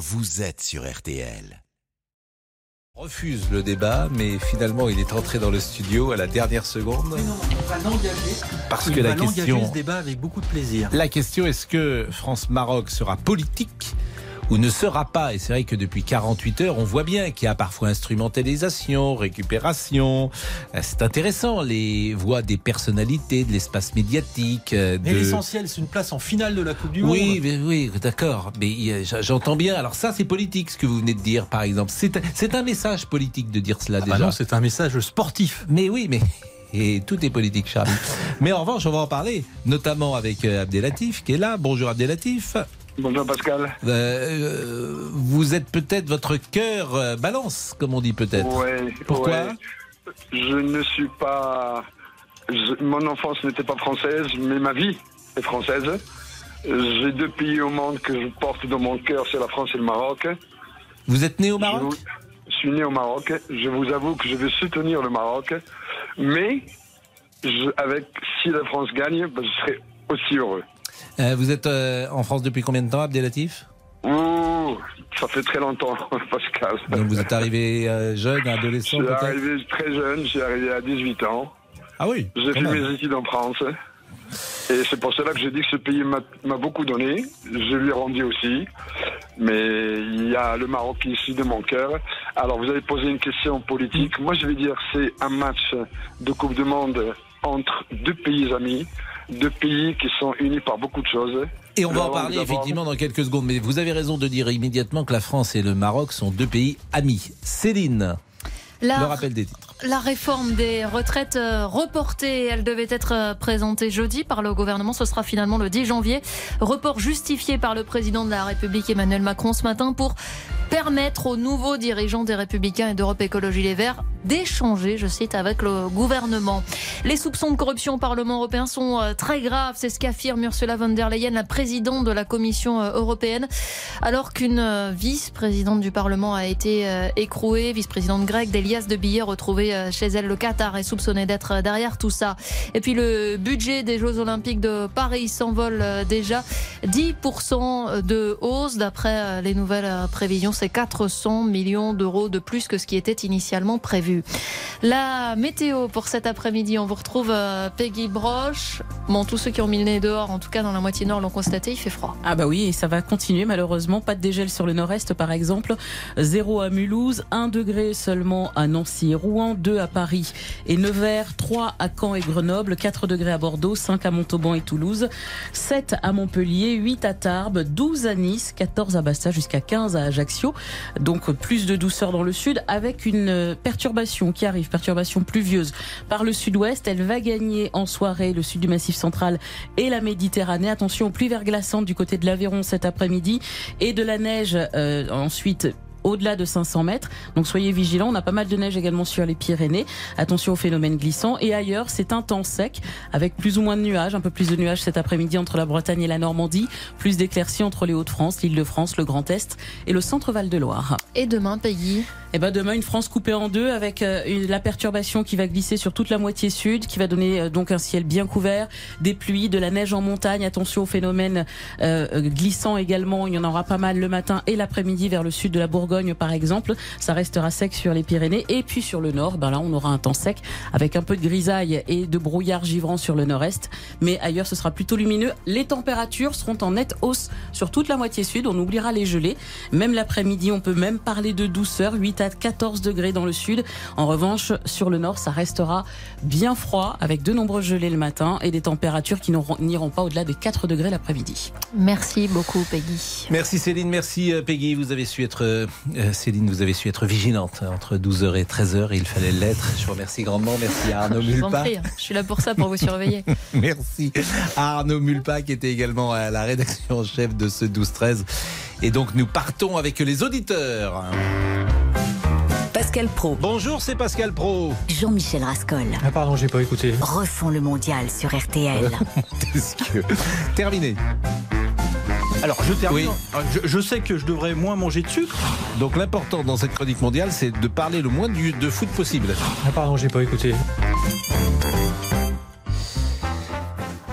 vous êtes sur RTL. refuse le débat, mais finalement il est entré dans le studio à la dernière seconde. Mais non, on va l'engager. Parce Il que la va question, ce débat avec beaucoup de plaisir. la question est-ce que France-Maroc sera politique ou ne sera pas Et c'est vrai que depuis 48 heures, on voit bien qu'il y a parfois instrumentalisation, récupération. Euh, C'est intéressant, les voix des personnalités, de l'espace médiatique. euh, Mais l'essentiel, c'est une place en finale de la Coupe du Oui, Monde. mais oui, d'accord. Mais j'entends bien. Alors ça, c'est politique, ce que vous venez de dire, par exemple. C'est un message politique de dire cela Ah bah déjà. non, c'est un message sportif. Mais oui, mais et tout est politique, Charlie. mais en revanche, on va en parler, notamment avec euh, Abdelatif qui est là. Bonjour Abdelatif. Bonjour Pascal. Euh, euh, vous êtes peut-être votre cœur euh, balance, comme on dit peut-être. Ouais, Pourquoi ouais. Je ne suis pas. je- Mon enfance n'était pas française, mais ma vie est française. J'ai deux pays au monde que je porte dans mon cœur, c'est la France et le Maroc. Vous êtes né au Je Maroc? Vous- Je suis né au Maroc. Je vous avoue que je vais soutenir le Maroc, mais je- avec si la France gagne, ben, je serai aussi heureux. Euh, Vous êtes euh, en France depuis combien de temps, Abdelatif? Ouh, ça fait très longtemps, Pascal. Donc vous êtes arrivé euh, jeune, Je adolescent suis peut-être? arrivé très jeune, je suis arrivé à 18 ans. Ah oui J'ai fait même. mes études en France. Et c'est pour cela que j'ai dit que ce pays m'a beaucoup donné. Je lui ai rendu aussi. Mais il y a le Maroc qui est ici de mon cœur. Alors vous avez posé une question politique. Moi je vais dire c'est un match de Coupe du Monde entre deux pays amis, deux pays qui sont unis par beaucoup de choses. Et on va en parler effectivement dans quelques secondes. Mais vous avez raison de dire immédiatement que la France et le Maroc sont deux pays amis. Céline, le rappel des titres. La réforme des retraites euh, reportée, elle devait être euh, présentée jeudi par le gouvernement. Ce sera finalement le 10 janvier. Report justifié par le président de la République Emmanuel Macron ce matin pour permettre aux nouveaux dirigeants des Républicains et d'Europe Écologie Les Verts d'échanger, je cite, avec le gouvernement. Les soupçons de corruption au Parlement européen sont euh, très graves. C'est ce qu'affirme Ursula von der Leyen, la présidente de la Commission européenne, alors qu'une vice-présidente du Parlement a été écrouée, vice-présidente grecque d'Elias de Billet, retrouvée euh, chez elle. Le Qatar est soupçonné d'être euh, derrière tout ça. Et puis le budget des Jeux Olympiques de Paris s'envole euh, déjà 10% de hausse. D'après les nouvelles prévisions, c'est 400 millions d'euros de plus que ce qui était initialement prévu. La météo pour cet après-midi, on vous retrouve Peggy Broche. Bon, tous ceux qui ont mis le nez dehors, en tout cas dans la moitié nord, l'ont constaté, il fait froid. Ah bah oui, et ça va continuer malheureusement. Pas de dégel sur le nord-est par exemple. 0 à Mulhouse, 1 degré seulement à Nancy Rouen, 2 à Paris et Nevers, 3 à Caen et Grenoble, 4 degrés à Bordeaux, 5 à Montauban et Toulouse, 7 à Montpellier, 8 à Tarbes, 12 à Nice, 14 à Bastia jusqu'à 15 à Ajaccio. Donc plus de douceur dans le sud avec une perturbation qui arrive, perturbation pluvieuse par le sud-ouest. Elle va gagner en soirée le sud du massif central et la Méditerranée. Attention aux pluies verglaçantes du côté de l'Aveyron cet après-midi et de la neige euh, ensuite au-delà de 500 mètres. Donc soyez vigilants. On a pas mal de neige également sur les Pyrénées. Attention aux phénomènes glissants. Et ailleurs, c'est un temps sec avec plus ou moins de nuages. Un peu plus de nuages cet après-midi entre la Bretagne et la Normandie. Plus d'éclaircies entre les Hauts-de-France, l'Île-de-France, le Grand Est et le centre-Val de Loire. Et demain, Peggy? Et ben demain une France coupée en deux avec euh, la perturbation qui va glisser sur toute la moitié sud, qui va donner euh, donc un ciel bien couvert, des pluies, de la neige en montagne. Attention aux phénomènes euh, glissants également. Il y en aura pas mal le matin et l'après-midi vers le sud de la Bourgogne par exemple. Ça restera sec sur les Pyrénées et puis sur le nord. Ben là on aura un temps sec avec un peu de grisaille et de brouillard givrant sur le nord-est. Mais ailleurs ce sera plutôt lumineux. Les températures seront en nette hausse sur toute la moitié sud. On oubliera les gelées. Même l'après-midi, on peut même parler de douceur, 8 à 14 degrés dans le sud. En revanche, sur le nord, ça restera bien froid avec de nombreux gelées le matin et des températures qui n'iront pas au-delà des 4 degrés l'après-midi. Merci beaucoup, Peggy. Merci Céline, merci euh, Peggy. Vous avez su être, euh, Céline, vous avez su être vigilante entre 12h et 13h. Il fallait l'être. Je vous remercie grandement. Merci à Arnaud Je vous en Mulpa. prie, hein. je suis là pour ça, pour vous surveiller. Merci à Arnaud Mulpa qui était également à la rédaction en chef de ce 12-13. Et donc nous partons avec les auditeurs. Pascal Pro, Bonjour, c'est Pascal Pro. Jean-Michel Rascol. Ah pardon, j'ai pas écouté. Refont le mondial sur RTL. Terminé. Alors, je termine. Oui. Alors, Je, je sais que je devrais moins manger de sucre. Donc l'important dans cette chronique mondiale, c'est de parler le moins du- de foot possible. Ah pardon, j'ai pas écouté.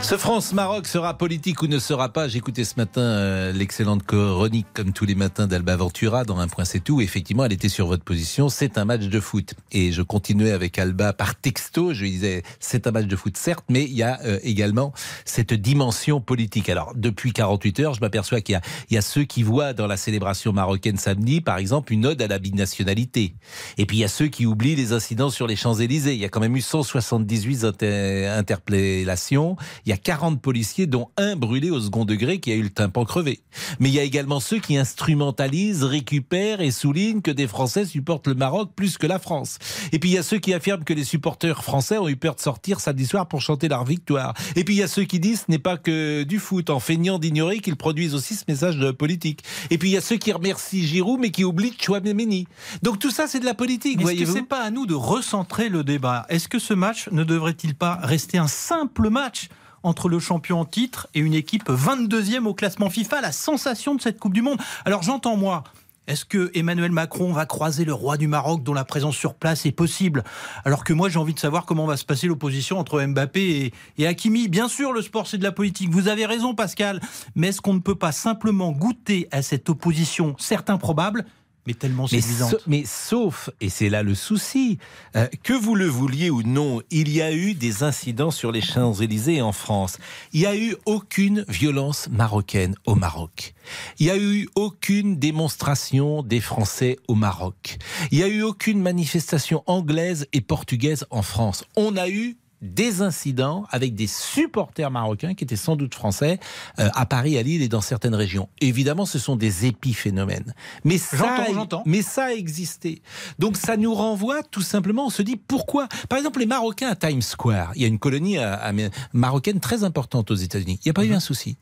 Ce France-Maroc sera politique ou ne sera pas J'écoutais ce matin euh, l'excellente chronique, comme tous les matins, d'Alba Ventura dans Un point c'est tout. Effectivement, elle était sur votre position. C'est un match de foot. Et je continuais avec Alba par texto. Je lui disais, c'est un match de foot, certes, mais il y a euh, également cette dimension politique. Alors, depuis 48 heures, je m'aperçois qu'il y y a ceux qui voient dans la célébration marocaine samedi, par exemple, une ode à la binationalité. Et puis, il y a ceux qui oublient les incidents sur les Champs-Élysées. Il y a quand même eu 178 inter interpellations. 40 policiers, dont un brûlé au second degré qui a eu le tympan crevé. Mais il y a également ceux qui instrumentalisent, récupèrent et soulignent que des Français supportent le Maroc plus que la France. Et puis il y a ceux qui affirment que les supporters français ont eu peur de sortir samedi soir pour chanter leur victoire. Et puis il y a ceux qui disent ce n'est pas que du foot, en feignant d'ignorer qu'ils produisent aussi ce message de politique. Et puis il y a ceux qui remercient Giroud mais qui oublient Chouameni. Donc tout ça c'est de la politique, Est-ce que c'est pas à nous de recentrer le débat? Est-ce que ce match ne devrait-il pas rester un simple match? Entre le champion en titre et une équipe 22e au classement FIFA, la sensation de cette Coupe du Monde. Alors j'entends moi, est-ce que Emmanuel Macron va croiser le roi du Maroc dont la présence sur place est possible? Alors que moi j'ai envie de savoir comment va se passer l'opposition entre Mbappé et, et Hakimi. Bien sûr le sport c'est de la politique, vous avez raison Pascal, mais est-ce qu'on ne peut pas simplement goûter à cette opposition, certes improbable, mais tellement Mais, séduisante sa- mais sauf, et c'est là le souci, euh, que vous le vouliez ou non, il y a eu des incidents sur les Champs-Élysées en France. Il n'y a eu aucune violence marocaine au Maroc. Il n'y a eu aucune démonstration des Français au Maroc. Il n'y a eu aucune manifestation anglaise et portugaise en France. On a eu des incidents avec des supporters marocains qui étaient sans doute français euh, à Paris, à Lille et dans certaines régions. Évidemment, ce sont des épiphénomènes. Mais ça, j'entends. mais ça a existé. Donc ça nous renvoie tout simplement, on se dit pourquoi? Par exemple, les Marocains à Times Square, il y a une colonie euh, marocaine très importante aux États-Unis. Il n'y a pas eu un souci.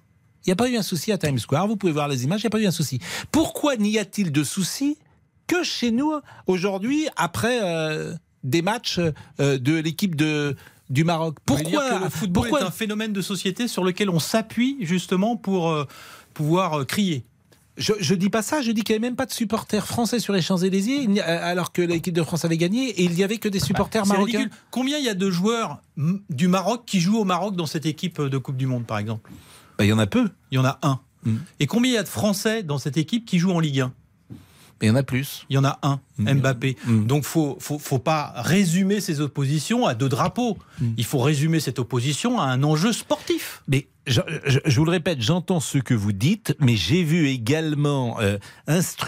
Il n'y a pas eu un souci à Times Square. Vous pouvez voir les images, il n'y a pas eu un souci. Pourquoi n'y a-t-il de souci que chez nous aujourd'hui après euh, des matchs euh, de l'équipe de du Maroc Pourquoi le football pourquoi est un phénomène de société sur lequel on s'appuie justement pour euh, pouvoir euh, crier? Je, je dis pas ça, je dis qu'il n'y avait même pas de supporters français sur les Champs-Élysées, a- alors que l'équipe de France avait gagné, et il n'y avait que des supporters C'est marocains. ridicule. Combien il y a de joueurs du Maroc qui jouent au Maroc dans cette équipe de Coupe du Monde, par exemple? Bah, il y en a peu, Il y en a un. Mm. Et combien il y a de Français dans cette équipe qui jouent en Ligue 1 mais il y en a plus. Il y en a un, Mm. Mbappé. Mm. Donc faut, faut faut pas résumer ces oppositions à deux drapeaux. Mm. Il faut résumer cette opposition à un enjeu sportif. Mais je, je- je vous le répète, j'entends ce que vous dites, mais j'ai vu également euh,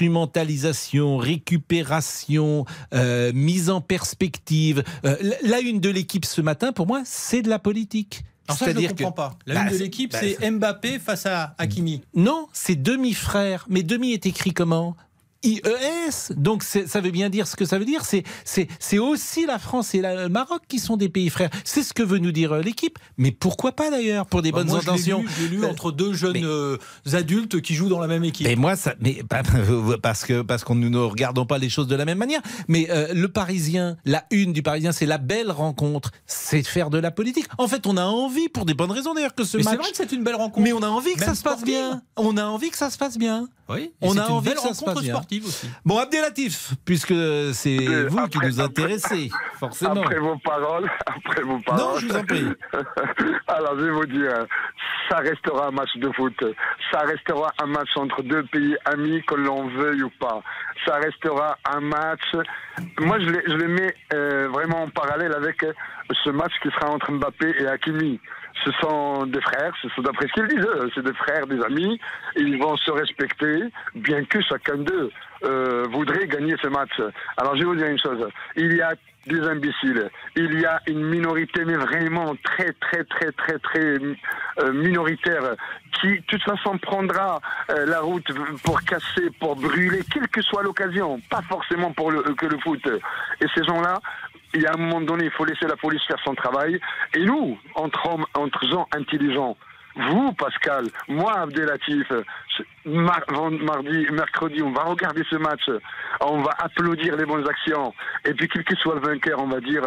instrumentalisation, récupération, euh, mise en perspective. Euh, la- une de l'équipe ce matin, pour moi, c'est de la politique. Alors ça, je ne comprends que- pas. La Bah, une de c'est- l'équipe, bah, c'est Mbappé face à Hakimi. Non, c'est demi-frère. Mais demi est écrit comment? IES. Donc c'est- ça veut bien dire ce que ça veut dire. C'est c'est c'est aussi la France et la- le Maroc qui sont des pays frères. C'est ce que veut nous dire euh, l'équipe. Mais pourquoi pas d'ailleurs pour des Bah, bonnes moi, intentions. lu, je l'ai lu Euh, entre deux jeunes mais- euh, adultes qui jouent dans la même équipe. Mais moi, ça, mais pas- parce que parce qu'on nous ne regardons pas les choses de la même manière. Mais euh, le Parisien, la une du Parisien, c'est la belle rencontre, c'est faire de la politique. En fait, on a envie pour des bonnes raisons d'ailleurs que ce Mais c'est match. vrai que c'est une belle rencontre. Mais on a envie que Même ça se passe bien. On a envie que ça se passe bien. Oui, On a envie se rencontre sportive aussi. Bon, Abdelatif, puisque c'est Euh, vous qui nous intéressez, forcément. Après vos paroles, après vos paroles. Non, je vous en prie. Alors, je vais vous dire, ça restera un match de foot. Ça restera un match entre deux pays amis, que l'on veuille ou pas. Ça restera un match. Moi, je les mets euh, vraiment en parallèle avec euh, ce match qui sera entre Mbappé et Hakimi. Ce sont des frères, ce sont d'après ce qu'ils disent, c'est des frères, des amis, ils vont se respecter, bien que chacun d'eux euh, voudrait gagner ce match. Alors je vais vous dire une chose, il y a des imbéciles, il y a une minorité, mais vraiment très très très très très euh, minoritaire, qui de toute façon prendra euh, la route pour casser, pour brûler, quelle que soit l'occasion, pas forcément pour le, que le foot. Et ces gens-là, il y a un moment donné, il faut laisser la police faire son travail. Et nous, entre hommes, entre gens intelligents, vous, Pascal, moi, Abdelatif, mar- mardi, mercredi, on va regarder ce match, on va applaudir les bonnes actions. Et puis, quel que soit le vainqueur, on va dire,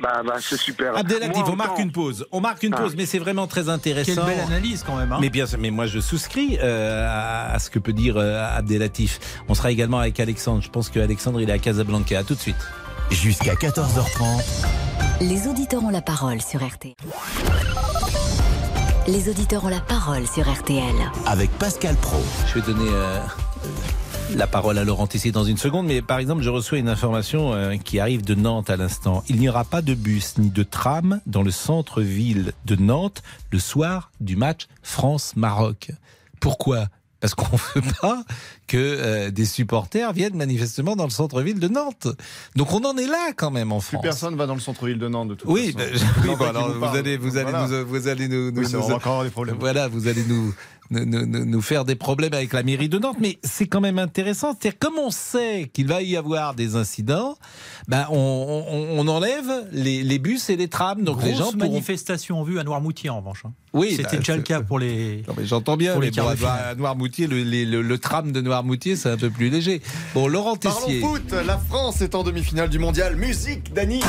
bah, bah c'est super. Abdelatif, on marque une pause. On marque une Ah. pause, mais c'est vraiment très Quelle intéressant. belle analyse quand même. hein. Mais bien, sûr, mais moi je souscris euh, à, à ce que peut dire euh, Abdelatif. On sera également avec Alexandre. Je pense que Alexandre il est à Casablanca. À tout de suite. Jusqu'à 14h30. Les auditeurs ont la parole sur RT. Les auditeurs ont la parole sur RTL. Avec Pascal Pro. Je vais donner euh, la parole à Laurent Tessier dans une seconde, mais par exemple, je reçois une information euh, qui arrive de Nantes à l'instant. Il n'y aura pas de bus ni de tram dans le centre-ville de Nantes le soir du match France-Maroc. Pourquoi? Parce qu'on ne veut pas que euh, des supporters viennent manifestement dans le centre-ville de Nantes. Donc on en est là quand même en Plus France. personne va dans le centre-ville de Nantes de toute Oui, façon. ben, oui, alors qui vous allez, vous allez, nous, vous allez nous, nous- Oui, nous- va encore des problèmes. voilà, vous allez nous, nous, nous- nous faire des problèmes avec la mairie de Nantes, mais c'est quand même intéressant. C'est-à-dire, comme on sait qu'il va y avoir des incidents, ben on, on- on enlève les, les bus et les trams, donc les gens Grosse pourront. manifestation en vue à Noirmoutier en revanche. hein. Oui, C'était bah, déjà le c'est- cas pour les. Non, mais j'entends bien, Pour les mais bon, à Noirmoutier, le, les- le- le tram de Noirmoutier, c'est un peu plus léger. Bon, Laurent Parlons Tessier. foot, la France est en demi-finale du mondial. Musique, Dani.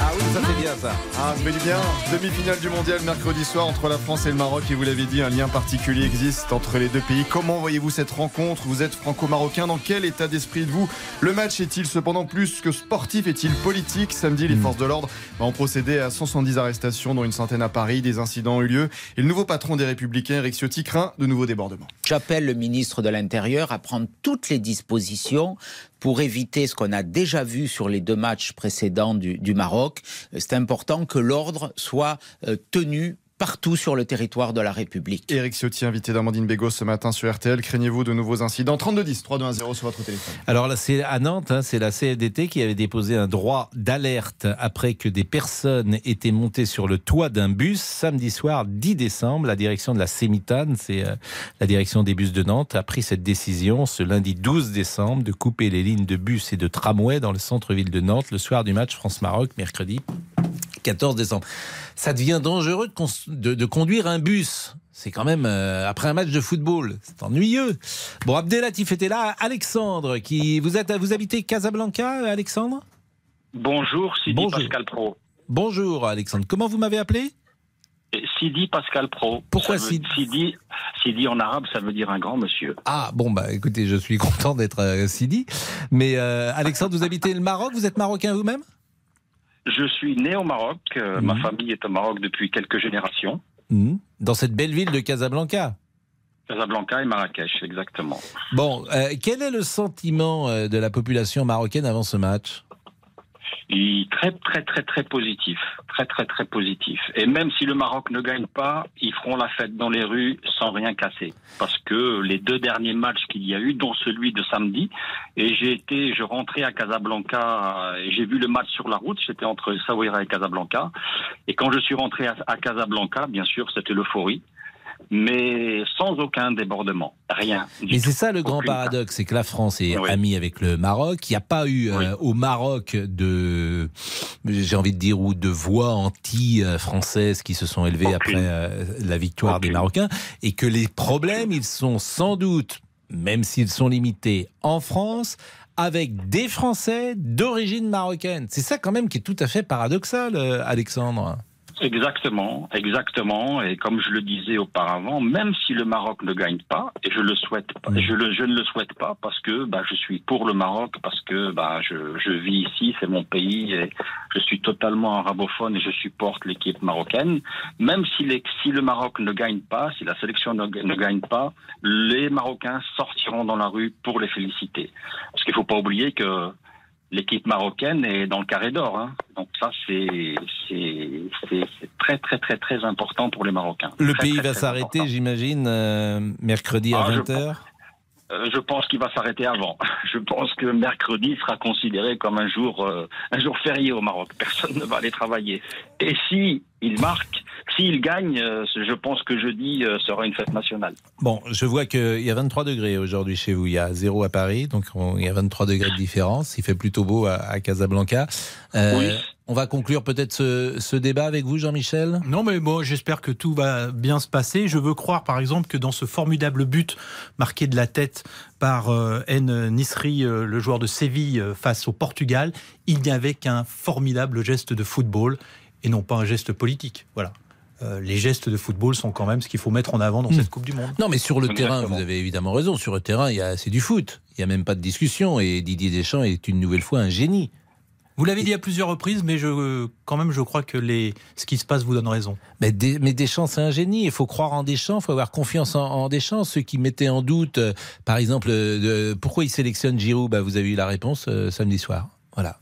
Ah oui, ça fait bien ça. Ah, ça fait du bien. Demi-finale du mondial mercredi soir entre la France et le Maroc. Et vous l'avez dit, un lien particulier existe entre les deux pays. Comment voyez-vous cette rencontre? Vous êtes franco-marocain. Dans quel état d'esprit êtes-vous? Le match est-il cependant plus que sportif? Est-il politique? Samedi, les Hmm. forces de l'ordre ont procédé à 170 arrestations, dont une centaine à Paris. Des incidents ont eu lieu. Et le nouveau patron des Républicains, Eric Ciotti, craint de nouveaux débordements. J'appelle le ministre de l'Intérieur à prendre toutes les dispositions pour éviter ce qu'on a déjà vu sur les deux matchs précédents du, du Maroc. C'est important que l'ordre soit euh, tenu partout sur le territoire de la République. Eric Ciotti, invité d'Amandine Bégaud ce matin sur RTL. Craignez-vous de nouveaux incidents? 3210, 3210 sur votre téléphone. Alors là, c'est à Nantes, hein, c'est la CFDT qui avait déposé un droit d'alerte après que des personnes étaient montées sur le toit d'un bus samedi soir 10 décembre. La direction de la Sémitane, c'est euh, la direction des bus de Nantes, a pris cette décision ce lundi 12 décembre de couper les lignes de bus et de tramway dans le centre-ville de Nantes le soir du match France-Maroc, mercredi 14 décembre. Ça devient dangereux de, cons- de- de conduire un bus. C'est quand même euh, après un match de football, c'est ennuyeux. Bon, Abdelatif était là, Alexandre, qui vous êtes, vous habitez Casablanca, Alexandre? Bonjour, Sidi Bonjour. Pascal Pro. Bonjour, Alexandre. Comment vous m'avez appelé? Et Sidi Pascal Pro. Pourquoi Sidi? Sidi Sidi en arabe, ça veut dire un grand monsieur. Ah bon bah écoutez, je suis content d'être euh, Sidi. Mais euh, Alexandre, vous habitez le Maroc, vous êtes marocain vous-même? Je suis né au Maroc. euh, Mhm. Ma famille est au Maroc depuis quelques générations. Mhm. Dans cette belle ville de Casablanca. Casablanca et Marrakech, exactement. Bon, euh, quel est le sentiment euh, de la population marocaine avant ce match? Et très, très, très, très positif. Très, très, très positif. Et même si le Maroc ne gagne pas, ils feront la fête dans les rues sans rien casser. Parce que les deux derniers matchs qu'il y a eu, dont celui de samedi, et j'ai été, je rentrais à Casablanca, et j'ai vu le match sur la route, j'étais entre Saouira et Casablanca. Et quand je suis rentré à, à Casablanca, bien sûr, c'était l'euphorie. Mais sans aucun débordement. Rien. Mais c'est ça le grand paradoxe, c'est que la France est Oui. amie avec le Maroc. Il n'y a pas eu euh, au Maroc de, j'ai envie de dire, ou de voix anti-françaises qui se sont élevées Aucune. après euh, la victoire des. Marocains, et que les problèmes, ils sont sans doute, même s'ils sont limités, en France avec des Français d'origine marocaine. C'est ça quand même qui est tout à fait paradoxal, euh, Alexandre. Exactement, exactement. Et comme je le disais auparavant, même si le Maroc ne gagne pas, et je le souhaite pas, je, le, je ne le souhaite pas parce que bah, je suis pour le Maroc, parce que bah, je, je vis ici, c'est mon pays, et je suis totalement arabophone et je supporte l'équipe marocaine. Même si, les, si le Maroc ne gagne pas, si la sélection ne, ne gagne pas, les Marocains sortiront dans la rue pour les féliciter. Parce qu'il faut pas oublier que l'équipe marocaine est dans le carré d'or. Hein. Donc ça, c'est très très très très important pour les Marocains. Le Très, pays très, va s'arrêter, j'imagine, euh, mercredi à Ah, je 20h. Euh, je pense qu'il va s'arrêter avant. Je pense que mercredi sera considéré comme un jour euh, un jour férié au Maroc. Personne ne va aller travailler. Et si il marque, s'il gagne, euh, je pense que jeudi sera une fête nationale. Bon, je vois qu'il y a 23 degrés aujourd'hui chez vous. Il y a zéro à Paris, donc on- il y a 23 degrés de différence. Il fait plutôt beau à, à Casablanca. Oui. On va conclure peut-être ce, ce débat avec vous, Jean-Michel Non, mais bon, j'espère que tout va bien se passer. Je veux croire, par exemple, que dans ce formidable but marqué de la tête par euh, N. Nisri, euh, le joueur de Séville, euh, face au Portugal, il n'y avait qu'un formidable geste de football et non pas un geste politique. Voilà. Euh, les gestes de football sont quand même ce qu'il faut mettre en avant dans Hmm. cette Coupe du Monde. Non, mais sur le Exactement. terrain, vous avez évidemment raison. Sur le terrain, il y a c'est du foot. Il n'y a même pas de discussion. Et Didier Deschamps est une nouvelle fois un génie. Vous l'avez dit à plusieurs reprises, mais je, quand même, je crois que les, ce qui se passe vous donne raison. Mais, mais Deschamps, c'est un génie. Il faut croire en Deschamps, il faut avoir confiance en, Deschamps. Ceux qui mettaient en doute, euh, par exemple, de, pourquoi il sélectionne Giroud, bah, vous avez eu la réponse euh, samedi soir. Voilà.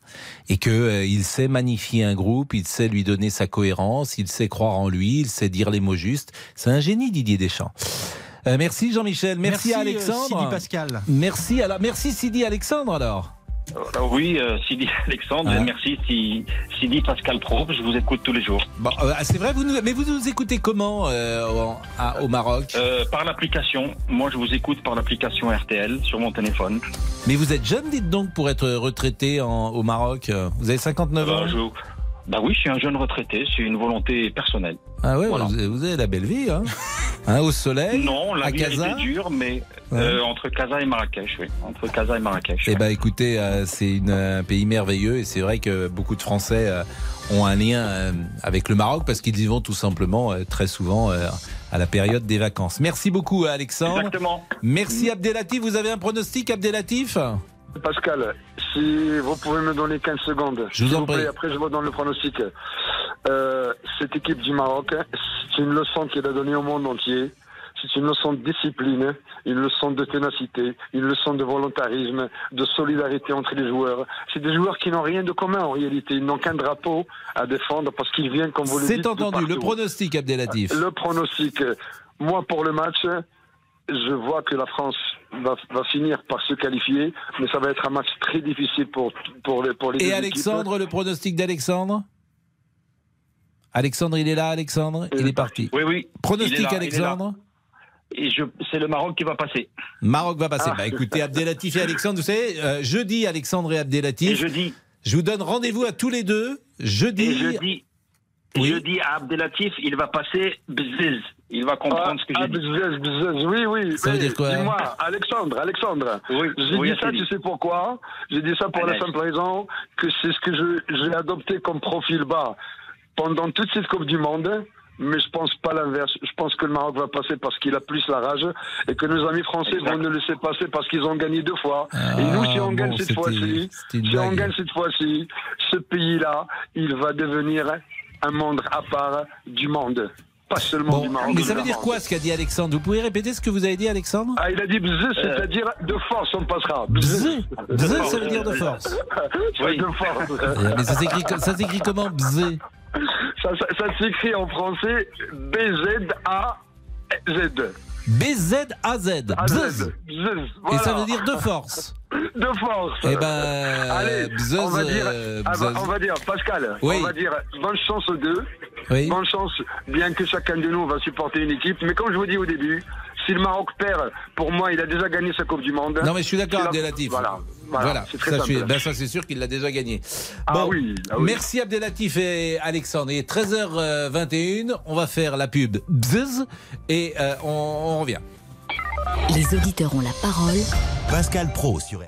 Et que euh, il sait magnifier un groupe, il sait lui donner sa cohérence, il sait croire en lui, il sait dire les mots justes. C'est un génie, Didier Deschamps. merci Jean-Michel, merci, à Alexandre. Sidi Pascal. Merci alors, merci Sidi Alexandre alors. Euh, oui, euh, Sidi Alexandre, merci Sidi Pascal Pro, je vous écoute tous les jours. Bon, euh, c'est vrai, vous mais vous nous écoutez comment au, Maroc? Par l'application. Moi, je vous écoute par l'application RTL sur mon téléphone. Mais vous êtes jeune, dites donc, pour être retraité au Maroc? Vous avez 59 ans? bah oui, je suis un jeune retraité, c'est une volonté personnelle. Ah ouais, vous, avez la belle vie, hein, hein Au soleil Non, la vie était dure, mais euh, entre Casa et Marrakech, oui. Entre Casa et Marrakech. Eh ben écoutez, euh, c'est un pays merveilleux et c'est vrai que beaucoup de Français euh, ont un lien avec le Maroc parce qu'ils y vont tout simplement très souvent à la période des vacances. Merci beaucoup Alexandre. Exactement. Merci Abdelatif. Vous avez un pronostic Abdelatif? Pascal, si vous pouvez me donner 15 secondes. Je vous en prie. Après, je vous donne le pronostic. Euh, cette équipe du Maroc, c'est une leçon qu'elle a donnée au monde entier. C'est une leçon de discipline, une leçon de ténacité, une leçon de volontarisme, de solidarité entre les joueurs. C'est des joueurs qui n'ont rien de commun en réalité. Ils n'ont qu'un drapeau à défendre parce qu'ils viennent, comme vous le dites. C'est entendu. Le pronostic, Abdelatif. Le pronostic. Moi, pour le match, je vois que la France va, finir par se qualifier, mais ça va être un match très difficile pour, pour les pour les Et Alexandre, le pronostic d'Alexandre? Alexandre, il est là, Alexandre Il est parti. Oui, oui. Pronostic, Alexandre et c'est le Maroc qui va passer. Maroc va passer. Ah. Bah écoutez, Abdelatif et Alexandre, vous savez, euh, jeudi, Alexandre et Abdelatif. Et jeudi. Je vous donne rendez-vous à tous les deux. Jeudi. Et jeudi. Oui. Je dis à Abdelatif, il va passer bzzz. Il va comprendre ce que j'ai ah, dit. Bzzz, bzzz. Oui, oui. Ça veut dire quoi Dis-moi, Alexandre, Alexandre. Oui, j'ai dit ça, tu sais pourquoi? J'ai dit ça pour la simple raison que c'est ce que j'ai adopté comme profil bas pendant toute cette Coupe du Monde mais je pense pas l'inverse. Je pense que le Maroc va passer parce qu'il a plus la rage et que nos amis français vont nous laisser passer parce qu'ils ont gagné deux fois. et nous, si on ah, gagne cette fois-ci, si on gagne cette fois-ci, ce pays-là, il va devenir un monde à part du monde. Pas seulement du Maroc. Mais ça veut dire quoi ce qu'a dit Alexandre? Vous pouvez répéter ce que vous avez dit, Alexandre? Ah, il a dit bzz, c'est-à-dire de force, on passera. Bzz Bzz, ça veut dire de force. oui, de force. Mais ça s'écrit comment bzz? Ça, ça, ça s'écrit en français B-Z-A-Z. B-Z-A-Z. Bzz. Et ça veut dire de force. De force. Eh ben, Allez, on, va dire, euh, on va dire, Pascal, on va dire bonne chance aux deux. Bonne chance, bien que chacun de nous va supporter une équipe. Mais comme je vous dis au début, si le Maroc perd, pour moi, il a déjà gagné sa Coupe du Monde. Non, mais je suis d'accord, Abdelatif. Voilà. Voilà, ça, ben ça c'est sûr qu'il l'a déjà gagné. Ah bon, ah oui, Merci Abdelatif et Alexandre. Il est 13h21, on va faire la pub bzz et euh, on, on revient. Les auditeurs ont la parole. Pascal Pro sur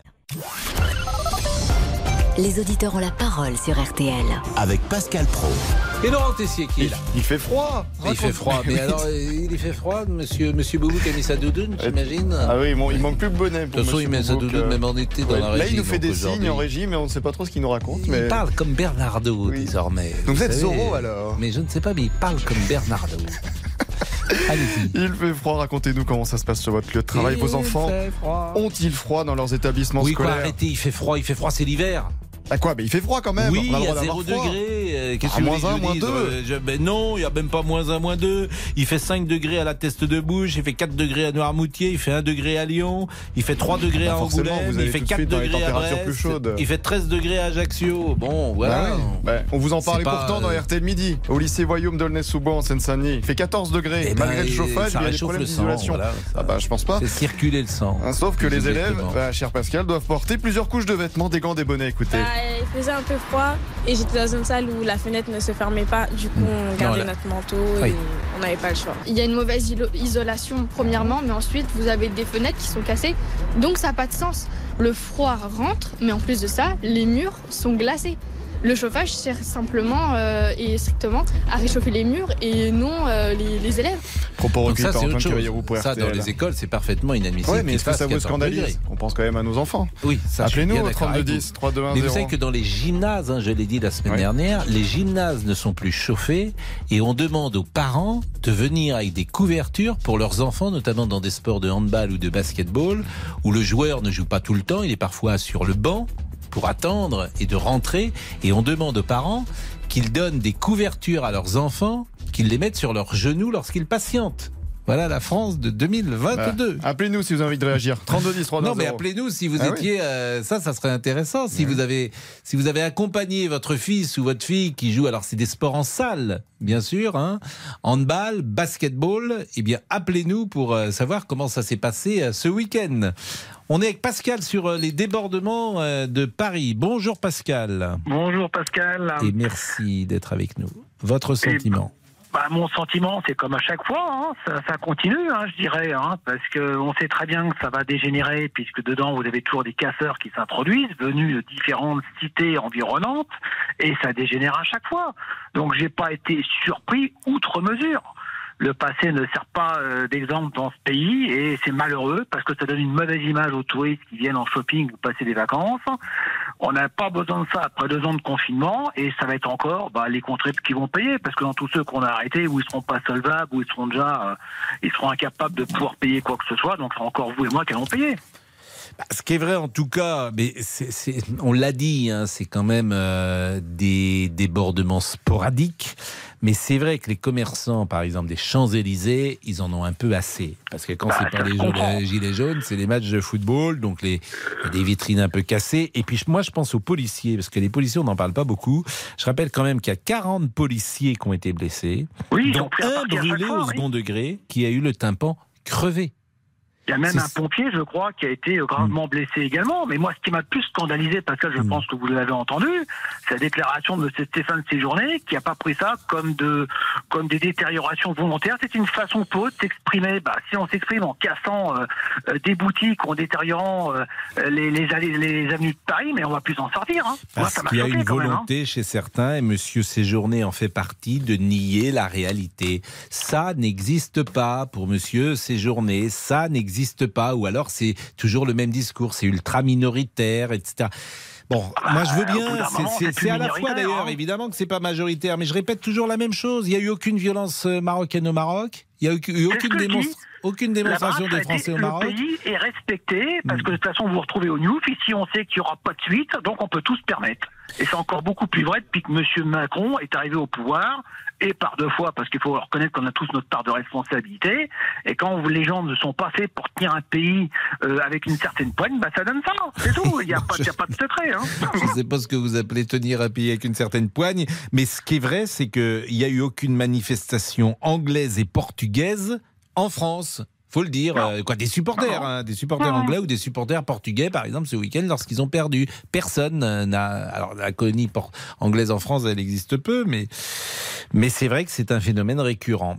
Les auditeurs ont la parole sur RTL. Avec Pascal Pro. Et Laurent Tessier qui est là. Il fait froid. Il fait froid. Mais alors, il fait froid, monsieur, monsieur Boubou qui a mis sa doudoune, j'imagine. Ah oui, il manque plus de bonnet. De toute façon, il met sa doudoune même en été dans la régie. Là, il nous fait des signes en régie, mais on ne sait pas trop ce qu'il nous raconte. Il parle comme Bernardo désormais. Donc vous êtes Zorro alors Mais je ne sais pas, mais il parle comme Bernardo. Allez-y. Il fait froid, racontez-nous comment ça se passe sur votre lieu de travail. Vos enfants ont-ils froid dans leurs établissements oui, scolaires Oui, arrêtez, il fait froid, il fait froid, c'est l'hiver. À quoi Mais il fait froid quand même. Oui, il y a 0 degré. Qu'est-ce que moins 1, moins 2 ben Non, il n'y a même pas moins 1, moins 2. Il fait 5 degrés à la Teste de Bouche, il fait 4 degrés à Noirmoutier, il fait 1 degré à Lyon, il fait 3 degrés bah à Angoulême, il fait 4 degrés à Brest, il fait 13 degrés à Ajaccio. Bon, voilà. Bah bah, on vous en parlait pourtant dans RTL Midi, au lycée Voyaume d'Aulnay-sous-Bois en Seine-Saint-Denis. Il fait 14 degrés. Eh malgré le chauffage, il y a des problèmes d'isolation. ah bah, je pense pas. C'est circuler le sang. Hein, sauf que les élèves, cher Pascal, doivent porter plusieurs couches de vêtements, des gants, des bonnets. Écoutez. Il faisait un peu froid et j'étais dans une salle où la fenêtre ne se fermait pas. Du coup, on gardait notre manteau et on n'avait pas le choix. Il y a une mauvaise isolation premièrement, mais ensuite vous avez des fenêtres qui sont cassées. Donc ça n'a pas de sens. Le froid rentre, mais en plus de ça, les murs sont glacés. Le chauffage sert simplement euh, et strictement à réchauffer les murs et non euh, les, les élèves. Propos Donc recueillis ça, par autre chose. Pour Ça, dans les écoles, c'est parfaitement inadmissible. Ouais, mais est-ce que ça vous 14 degrés. scandalise On pense quand même à nos enfants. Oui, ça, Appelez-nous au d'accord avec 3210, vous. 3210. Mais vous savez que dans les gymnases, hein, je l'ai dit la semaine Oui. dernière, les gymnases ne sont plus chauffés et on demande aux parents de venir avec des couvertures pour leurs enfants, notamment dans des sports de handball ou de basketball, où le joueur ne joue pas tout le temps, il est parfois sur le banc pour attendre et de rentrer, et on demande aux parents qu'ils donnent des couvertures à leurs enfants, qu'ils les mettent sur leurs genoux lorsqu'ils patientent. Voilà la France de 2022. Bah, Appelez-nous si vous avez envie de réagir. 3210, 3210. Non, mais appelez-nous si vous Ah oui. étiez. euh, ça, ça serait intéressant. Si vous avez, si vous avez accompagné votre fils ou votre fille qui joue, alors c'est des sports en salle, bien sûr, hein, handball, basketball. Eh bien, appelez-nous pour euh, savoir comment ça s'est passé euh, ce week-end. On est avec Pascal sur euh, les débordements euh, de Paris. Bonjour Pascal. Bonjour Pascal. Et merci d'être avec nous. Votre sentiment. Bah, mon sentiment, c'est comme à chaque fois, hein, ça, ça continue, hein, je dirais, hein, parce que on sait très bien que ça va dégénérer, puisque dedans vous avez toujours des casseurs qui s'introduisent, venus de différentes cités environnantes, et ça dégénère à chaque fois. Donc j'ai pas été surpris outre mesure. Le passé ne sert pas euh, d'exemple dans ce pays et c'est malheureux parce que ça donne une mauvaise image aux touristes qui viennent en shopping ou passer des vacances. On n'a pas besoin de ça après deux ans de confinement et ça va être encore bah, les contribuables qui vont payer parce que dans tous ceux qu'on a arrêtés, où ils seront pas solvables, où ils seront déjà, euh, ils seront incapables de pouvoir payer quoi que ce soit, donc c'est encore vous et moi qui allons payer. Bah, Ce qui est vrai en tout cas, mais c'est- c'est- on l'a dit, hein, c'est quand même euh, des débordements sporadiques. Mais c'est vrai que les commerçants, par exemple des Champs-Élysées, ils en ont un peu assez. Parce que quand Bah, c'est pas les comprend. les gilets jaunes, c'est les matchs de football, donc les, des vitrines un peu cassées. Et puis moi, je pense aux policiers, parce que les policiers, on n'en parle pas beaucoup. Je rappelle quand même qu'il y a 40 policiers qui ont été blessés, Oui, dont un brûlé au second degré, qui a eu le tympan crevé. Il y a même un pompier, je crois, qui a été gravement blessé également. Mais moi, ce qui m'a le plus scandalisé, parce que je pense que vous l'avez entendu, c'est la déclaration de M. Stéphane Séjourné, qui n'a pas pris ça comme de comme des détériorations volontaires. C'est une façon pour eux de s'exprimer. Bah, si on s'exprime en cassant euh, euh, des boutiques, en détériorant euh, les, les, allées- les avenues de Paris, mais on va plus en sortir. Hein. Moi, Parce ça m'a qu'il y a une même. hein. volonté chez certains, et Monsieur Séjourné en fait partie, de nier la réalité. Ça n'existe pas pour Monsieur Séjourné, ça n'existe pas, ou alors c'est toujours le même discours, c'est ultra minoritaire, etc. Bon, moi je veux bien, c'est- à la fois d'ailleurs, hein. évidemment que c'est pas majoritaire, mais je répète toujours la même chose. Il n'y a eu aucune violence euh, marocaine au Maroc, il n'y a eu eu aucune, démonstration des Français au Maroc. Le pays est respecté parce que de toute façon vous vous retrouvez au News. Ici, on sait qu'il n'y aura pas de suite, donc on peut tout se permettre. Et c'est encore beaucoup plus vrai depuis que M. Macron est arrivé au pouvoir et par deux fois parce qu'il faut reconnaître qu'on a tous notre part de responsabilité. Et quand les gens ne sont pas faits pour tenir un pays euh, avec une certaine poigne, bah ça donne ça. C'est tout. Il n'y a, pas- il y a pas de secret. Hein. Je ne sais pas ce que vous appelez tenir un pays avec une certaine poigne, mais ce qui est vrai, c'est qu'il n'y a eu aucune manifestation anglaise et portugaise en France. Faut le dire, euh, quoi, des supporters, hein, des supporters anglais ou des supporters portugais, par exemple, ce week-end, lorsqu'ils ont perdu. Personne euh, n'a. Alors, la colonie anglaise en France, elle existe peu, mais, mais c'est vrai que c'est un phénomène récurrent.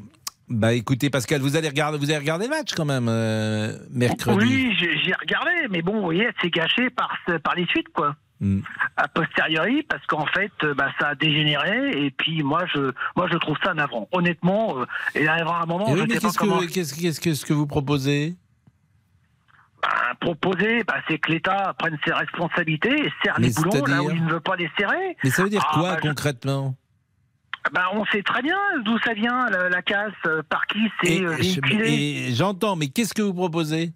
Bah, écoutez, Pascal, vous allez regarder, vous allez regarder le match quand même euh, mercredi. Oui, j'ai regardé, mais bon, vous voyez, c'est gâché par, par les suites, quoi. Mm. A posteriori, parce qu'en fait, euh, bah, ça a dégénéré, et puis moi, je, moi, je trouve ça navrant. Honnêtement, euh, et à un moment, Et oui, je mais sais pas qu'est-ce comment que, qu'est-ce, qu'est-ce que, ce que vous proposez? Bah, proposer, bah, c'est que l'État prenne ses responsabilités et serre Mais les boulons là où il ne veut pas les serrer. Mais ça veut dire Ah, quoi bah, concrètement? Bah, on sait très bien d'où ça vient, la, la casse, euh, par qui c'est euh, véhiculé. J'entends, mais qu'est-ce que vous proposez?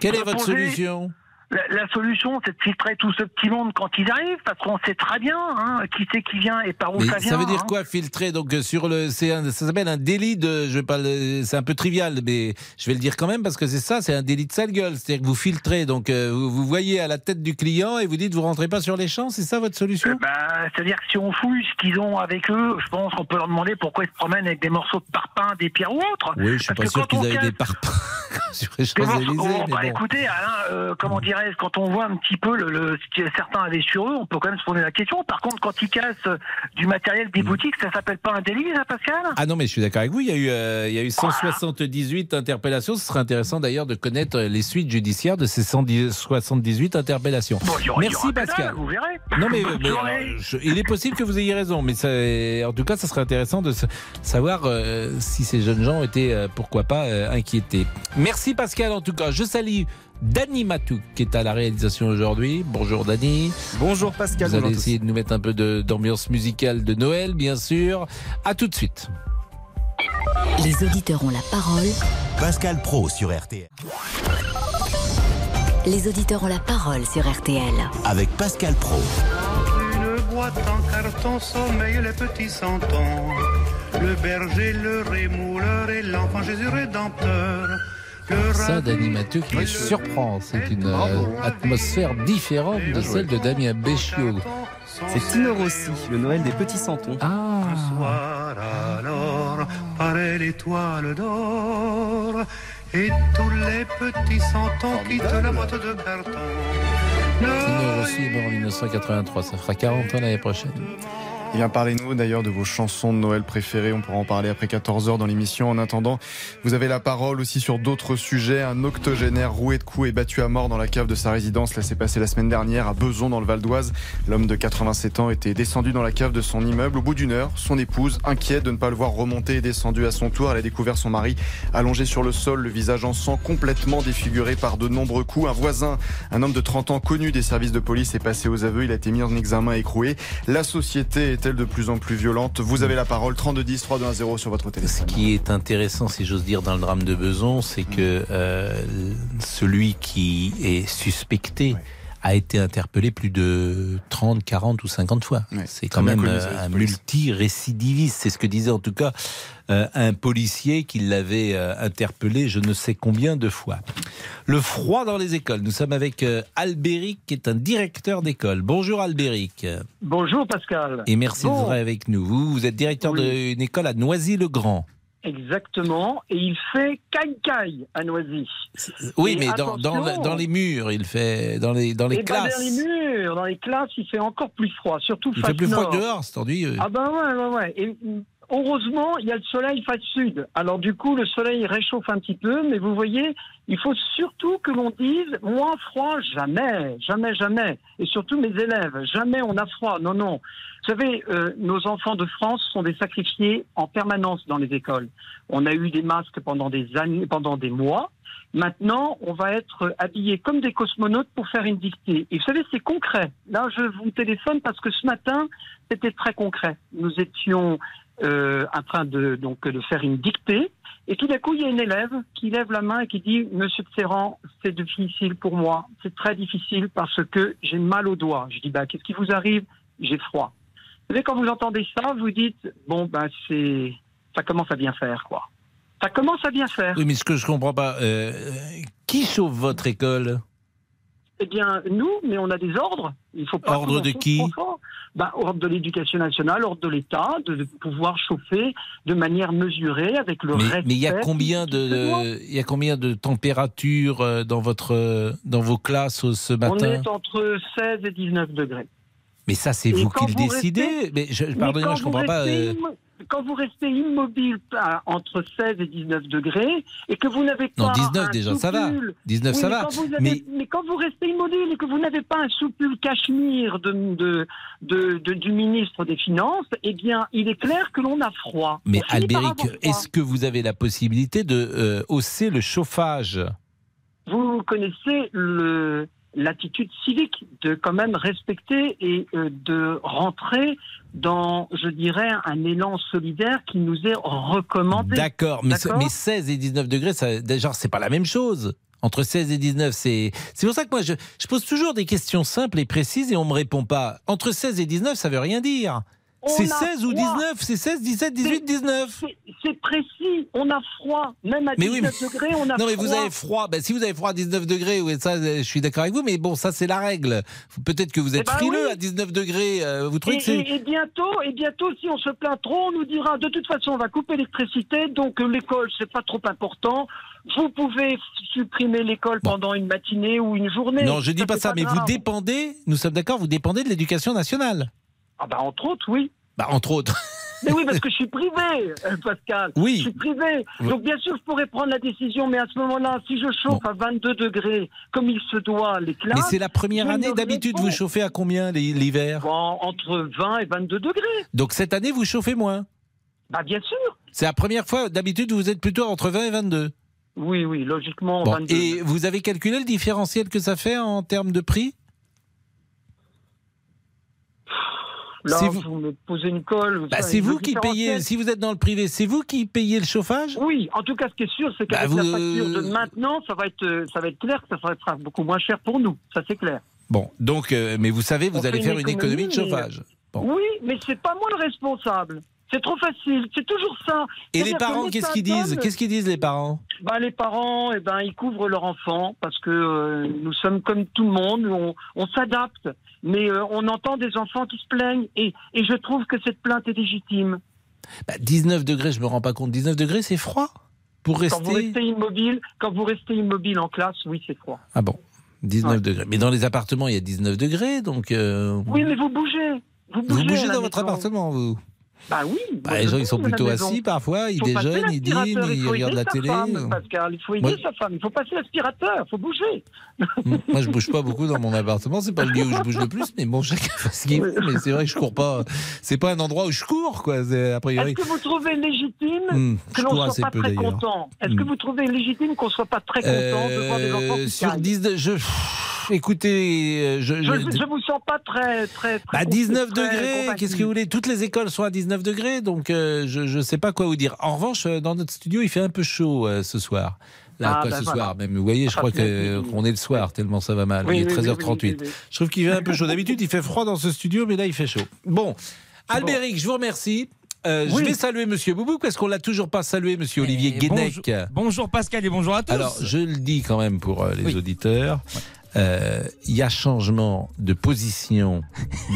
Quelle est votre solution? La, la solution, c'est de filtrer tout ce petit monde quand ils arrivent, parce qu'on sait très bien hein, qui c'est qui vient et par où Mais ça vient. ça veut dire hein. quoi filtrer Donc euh, sur le, c'est un- ça s'appelle un délit de, je vais pas, c'est un peu trivial, mais je vais le dire quand même parce que c'est ça, c'est un délit de sale gueule. C'est-à-dire que vous filtrez, donc euh, vous, vous voyez à la tête du client et vous dites vous rentrez pas sur les champs, c'est ça votre solution? Bah, C'est-à-dire que si on fouille ce qu'ils ont avec eux, je pense qu'on peut leur demander pourquoi ils se promènent avec des morceaux de parpaing, des pierres ou autres. Oui, je suis Parce pas sûr qu'ils avaient casse- des parpaings sur les Champs-Élysées. Oh, bah, bon. écoutez, Alain, euh, comment dirais-je quand on voit un petit peu le, le, ce que certains avaient sur eux, on peut quand même se poser la question. Par contre, quand ils cassent du matériel des boutiques, ça s'appelle pas un délit, ça, Pascal? Ah non, mais je suis d'accord avec vous. Il y a eu, euh, il y a eu 178 interpellations. Ce serait intéressant d'ailleurs de connaître les suites judiciaires de ces 178 interpellations. Bon, aura- Merci Pascal. dalle, vous verrez. Non mais, Bonne mais, journée. alors, je- il est possible que vous ayez raison, mais ça, en tout cas, ça serait intéressant de savoir euh, si ces jeunes gens étaient, euh, pourquoi pas, euh, inquiétés. Merci Pascal. En tout cas, je salue Dany Matou qui est à la réalisation aujourd'hui. Bonjour Dany. Bonjour Pascal. Vous allez essayer de nous mettre un peu de- d'ambiance musicale de Noël, bien sûr. À tout de suite. Les auditeurs ont la parole. Pascal Pro sur RTL. Les auditeurs ont la parole sur RTL. Avec Pascal Pro. Une boîte en carton sommeillent les petits santons. Le berger, le rémouleur et l'enfant Jésus rédempteur. Ça, Dany Mathieu qui me surprend. C'est une euh, atmosphère différente de celle de Damien Béchiot. C'est Tino Rossi, le Noël des petits santons. Ah soir alors paraît l'étoile d'or et tous les petits santons quittent la boîte de carton. Tino Rossi est mort en 1983. Ça fera 40 ans l'année prochaine. Eh bien, parlez-nous d'ailleurs de vos chansons de Noël préférées. On pourra en parler après 14h dans l'émission. En attendant, vous avez la parole aussi sur d'autres sujets. Un octogénaire roué de coups et battu à mort dans la cave de sa résidence. Cela s'est passé la semaine dernière à Beson dans le Val d'Oise. L'homme de 87 ans était descendu dans la cave de son immeuble. Au bout d'une heure, son épouse, inquiète de ne pas le voir remonter, est descendue à son tour. Elle a découvert son mari allongé sur le sol, le visage en sang, complètement défiguré par de nombreux coups. Un voisin, un homme de 30 ans connu des services de police, est passé aux aveux. Il a été mis en examen et écroué. La société de plus en plus violente Vous avez la parole. 3210 3210 sur votre téléphone. Ce qui est intéressant, si j'ose dire, dans le drame de Beson, c'est que euh, celui qui est suspecté a été interpellé plus de 30, 40 ou 50 fois. c'est quand même connu, euh, un multi-récidiviste. C'est ce que disait en tout cas euh, un policier qui l'avait euh, interpellé je ne sais combien de fois. Le froid dans les écoles. Nous sommes avec euh, Albéric, qui est un directeur d'école. Bonjour Albéric. Bonjour Pascal. Et merci Bon, de avec nous. Vous, vous êtes directeur d'une école à Noisy-le-Grand. Exactement. Et il fait caille-caille à Noisy. Oui, Et mais dans, dans, attention, dans les murs, il fait dans les dans les eh ben, classes. dans les murs, dans les classes, il fait encore plus froid, surtout il face fait plus froid nord. que dehors, c'est ennuyeux. Ah ben ouais, ouais, ouais. Et heureusement, il y a le soleil face sud. Alors du coup, le soleil réchauffe un petit peu, mais vous voyez, il faut surtout que l'on dise moins froid, jamais, jamais, jamais. Et surtout mes élèves, jamais on a froid. Non, non. Vous savez, euh, nos enfants de France sont des sacrifiés en permanence dans les écoles. On a eu des masques pendant des années, pendant des mois. Maintenant, on va être habillés comme des cosmonautes pour faire une dictée. Et vous savez, c'est concret. Là, je vous téléphone parce que ce matin, c'était très concret. Nous étions euh, en train de donc de faire une dictée, et tout d'un coup, il y a une élève qui lève la main et qui dit Monsieur Tserran, c'est difficile pour moi, c'est très difficile parce que j'ai mal au doigt. Je dis bah qu'est-ce qui vous arrive? J'ai froid. Vous savez, quand vous entendez ça, vous dites bon ben c'est ça commence à bien faire quoi. Ça commence à bien faire. Oui, mais ce que je comprends pas, euh, qui chauffe votre école? Eh bien, nous, mais on a des ordres. Il faut pas Ordre de qui. Ben, ordre de l'éducation nationale, ordre de l'État, de, de pouvoir chauffer de manière mesurée avec le Mais respect. mais il y a combien de il y a combien de température euh, dans votre euh, dans vos classes euh, ce On matin est entre 16 et 19 degrés. Mais ça, c'est vous qui le décidez. restez- Mais je, pardonnez-moi, je vous comprends pas. euh, Quand vous restez immobile à- entre 16 et 19 degrés et que vous n'avez pas. Non, 19 un déjà, ça va. soupule- 19, Oui, ça mais va. Quand avez- Mais- mais... quand vous restez immobile et que vous n'avez pas un soupule cachemire de, de, de- de- du ministre des Finances, eh bien, il est clair que l'on a froid. Mais Albéric, est-ce que vous avez la possibilité de euh, hausser le chauffage? Vous connaissez le l'attitude civique de quand même respecter et euh, de rentrer dans, je dirais, un élan solidaire qui nous est recommandé. D'accord, mais, mais 16 et 19 degrés, ça, déjà, c'est pas la même chose. Entre 16 et 19, c'est. C'est pour ça que moi, je, je pose toujours des questions simples et précises et on me répond pas. Entre 16 et 19, ça veut rien dire. C'est a 16 ou froid. 19, c'est 16, 17, 18, 19. C'est- précis, on a froid. Même à Mais 19 oui, mais- degrés, on a Non, mais froid. vous avez froid. Ben, si vous avez froid à 19 degrés, oui, ça, je suis d'accord avec vous, mais bon, ça, c'est la règle. Peut-être que vous êtes Eh ben frileux oui. à 19 degrés. euh, vous trouvez Et, que c'est. et- et bientôt, et bientôt, si on se plaint trop, on nous dira de toute façon, on va couper l'électricité, donc euh, l'école, c'est pas trop important. Vous pouvez supprimer l'école pendant une matinée ou une journée. Non, je dis pas ça, mais vous dépendez, nous sommes d'accord, vous dépendez de l'éducation nationale. Ah bah entre autres, oui. Bah, entre autres. Mais oui, parce que je suis privé, euh, Pascal. Oui. Je suis privé. Donc bien sûr, je pourrais prendre la décision, mais à ce moment-là, si je chauffe à 22 degrés, comme il se doit, les classes... Mais c'est la première année. D'habitude, vous chauffez à combien l'hi- l'hiver? Bon, entre 20 et 22 degrés. Donc cette année, vous chauffez moins? Bah bien sûr. C'est la première fois. D'habitude, vous êtes plutôt entre 20 et 22. Oui, oui, logiquement, Bon, 22. et vous avez calculé le différentiel que ça fait en termes de prix? Là, vous... vous- me posez une colle. Bah, C'est vous qui payez, si vous êtes dans le privé, c'est vous qui payez le chauffage? Oui, en tout cas, ce qui est sûr, c'est Bah, qu'avec vous- la facture de maintenant, ça va être, euh, ça va être clair que ça sera beaucoup moins cher pour nous. Ça, c'est clair. Bon, donc, euh, mais vous savez, vous On allez faire une économie de chauffage. Bon. Oui, mais c'est pas moi le responsable. C'est trop facile. C'est toujours ça. Et les parents, qu'est-ce qu'ils disent Qu'est-ce qu'ils disent les parents bah, les parents, eh ben, ils couvrent leur enfant parce que euh, nous sommes comme tout le monde, on, on s'adapte. Mais euh, on entend des enfants qui se plaignent et, et je trouve que cette plainte est légitime. Bah, 19 degrés, je me rends pas compte. 19 degrés, c'est froid pour Quand vous rester. restez immobile, quand vous restez immobile en classe, oui, c'est froid. Ah bon 19 degrés. Mais dans les appartements, il y a 19 degrés, donc. euh, Oui, mais vous bougez. Vous bougez, Vous dans votre appartement, vous Bah oui. Bah, moi, Les je gens, ils sont plutôt assis parfois, ils déjeunent, ils dînent, il ils regardent la télé. Femme, Pascal, il faut aider Moi- sa femme. Il faut passer l'aspirateur, il faut bouger. Moi, je bouge pas beaucoup dans mon appartement. C'est pas le lieu où je bouge le plus, mais bon, chacun fait ce qu'il veut. Mais c'est vrai que je cours pas. C'est pas un endroit où je cours, quoi. A priori. Est-ce que vous trouvez légitime Hmm, que je l'on soit pas peu, très content? Est-ce que Hmm. vous trouvez légitime qu'on soit pas très content de voir des enfants Euh, qui sur caillent 10, je, pff, écoutez, euh, je, je, je- je vous sens pas très très. très Bah, 19 très degrés, qu'est-ce que vous voulez? Toutes les écoles sont à 19 degrés, donc euh, je ne sais pas quoi vous dire. En revanche, euh, dans notre studio, il fait un peu chaud euh, ce soir. Là, Ah, quoi, ben ce voilà. soir même. Vous voyez, je Ah, crois oui. qu'on est le soir, tellement ça va mal. Oui, il est oui, oui, 13h38. oui, oui, oui. Je trouve qu'il fait un peu chaud. D'habitude, il fait froid dans ce studio, mais là, il fait chaud. Bon, Albéric, je vous remercie. Euh, Je vais saluer Monsieur Boubou parce qu'on l'a toujours pas salué, Monsieur Olivier Guénec. Bonjour, bonjour Pascal et bonjour à tous. Alors, je le dis quand même pour euh, les Oui. auditeurs. Il y a changement de position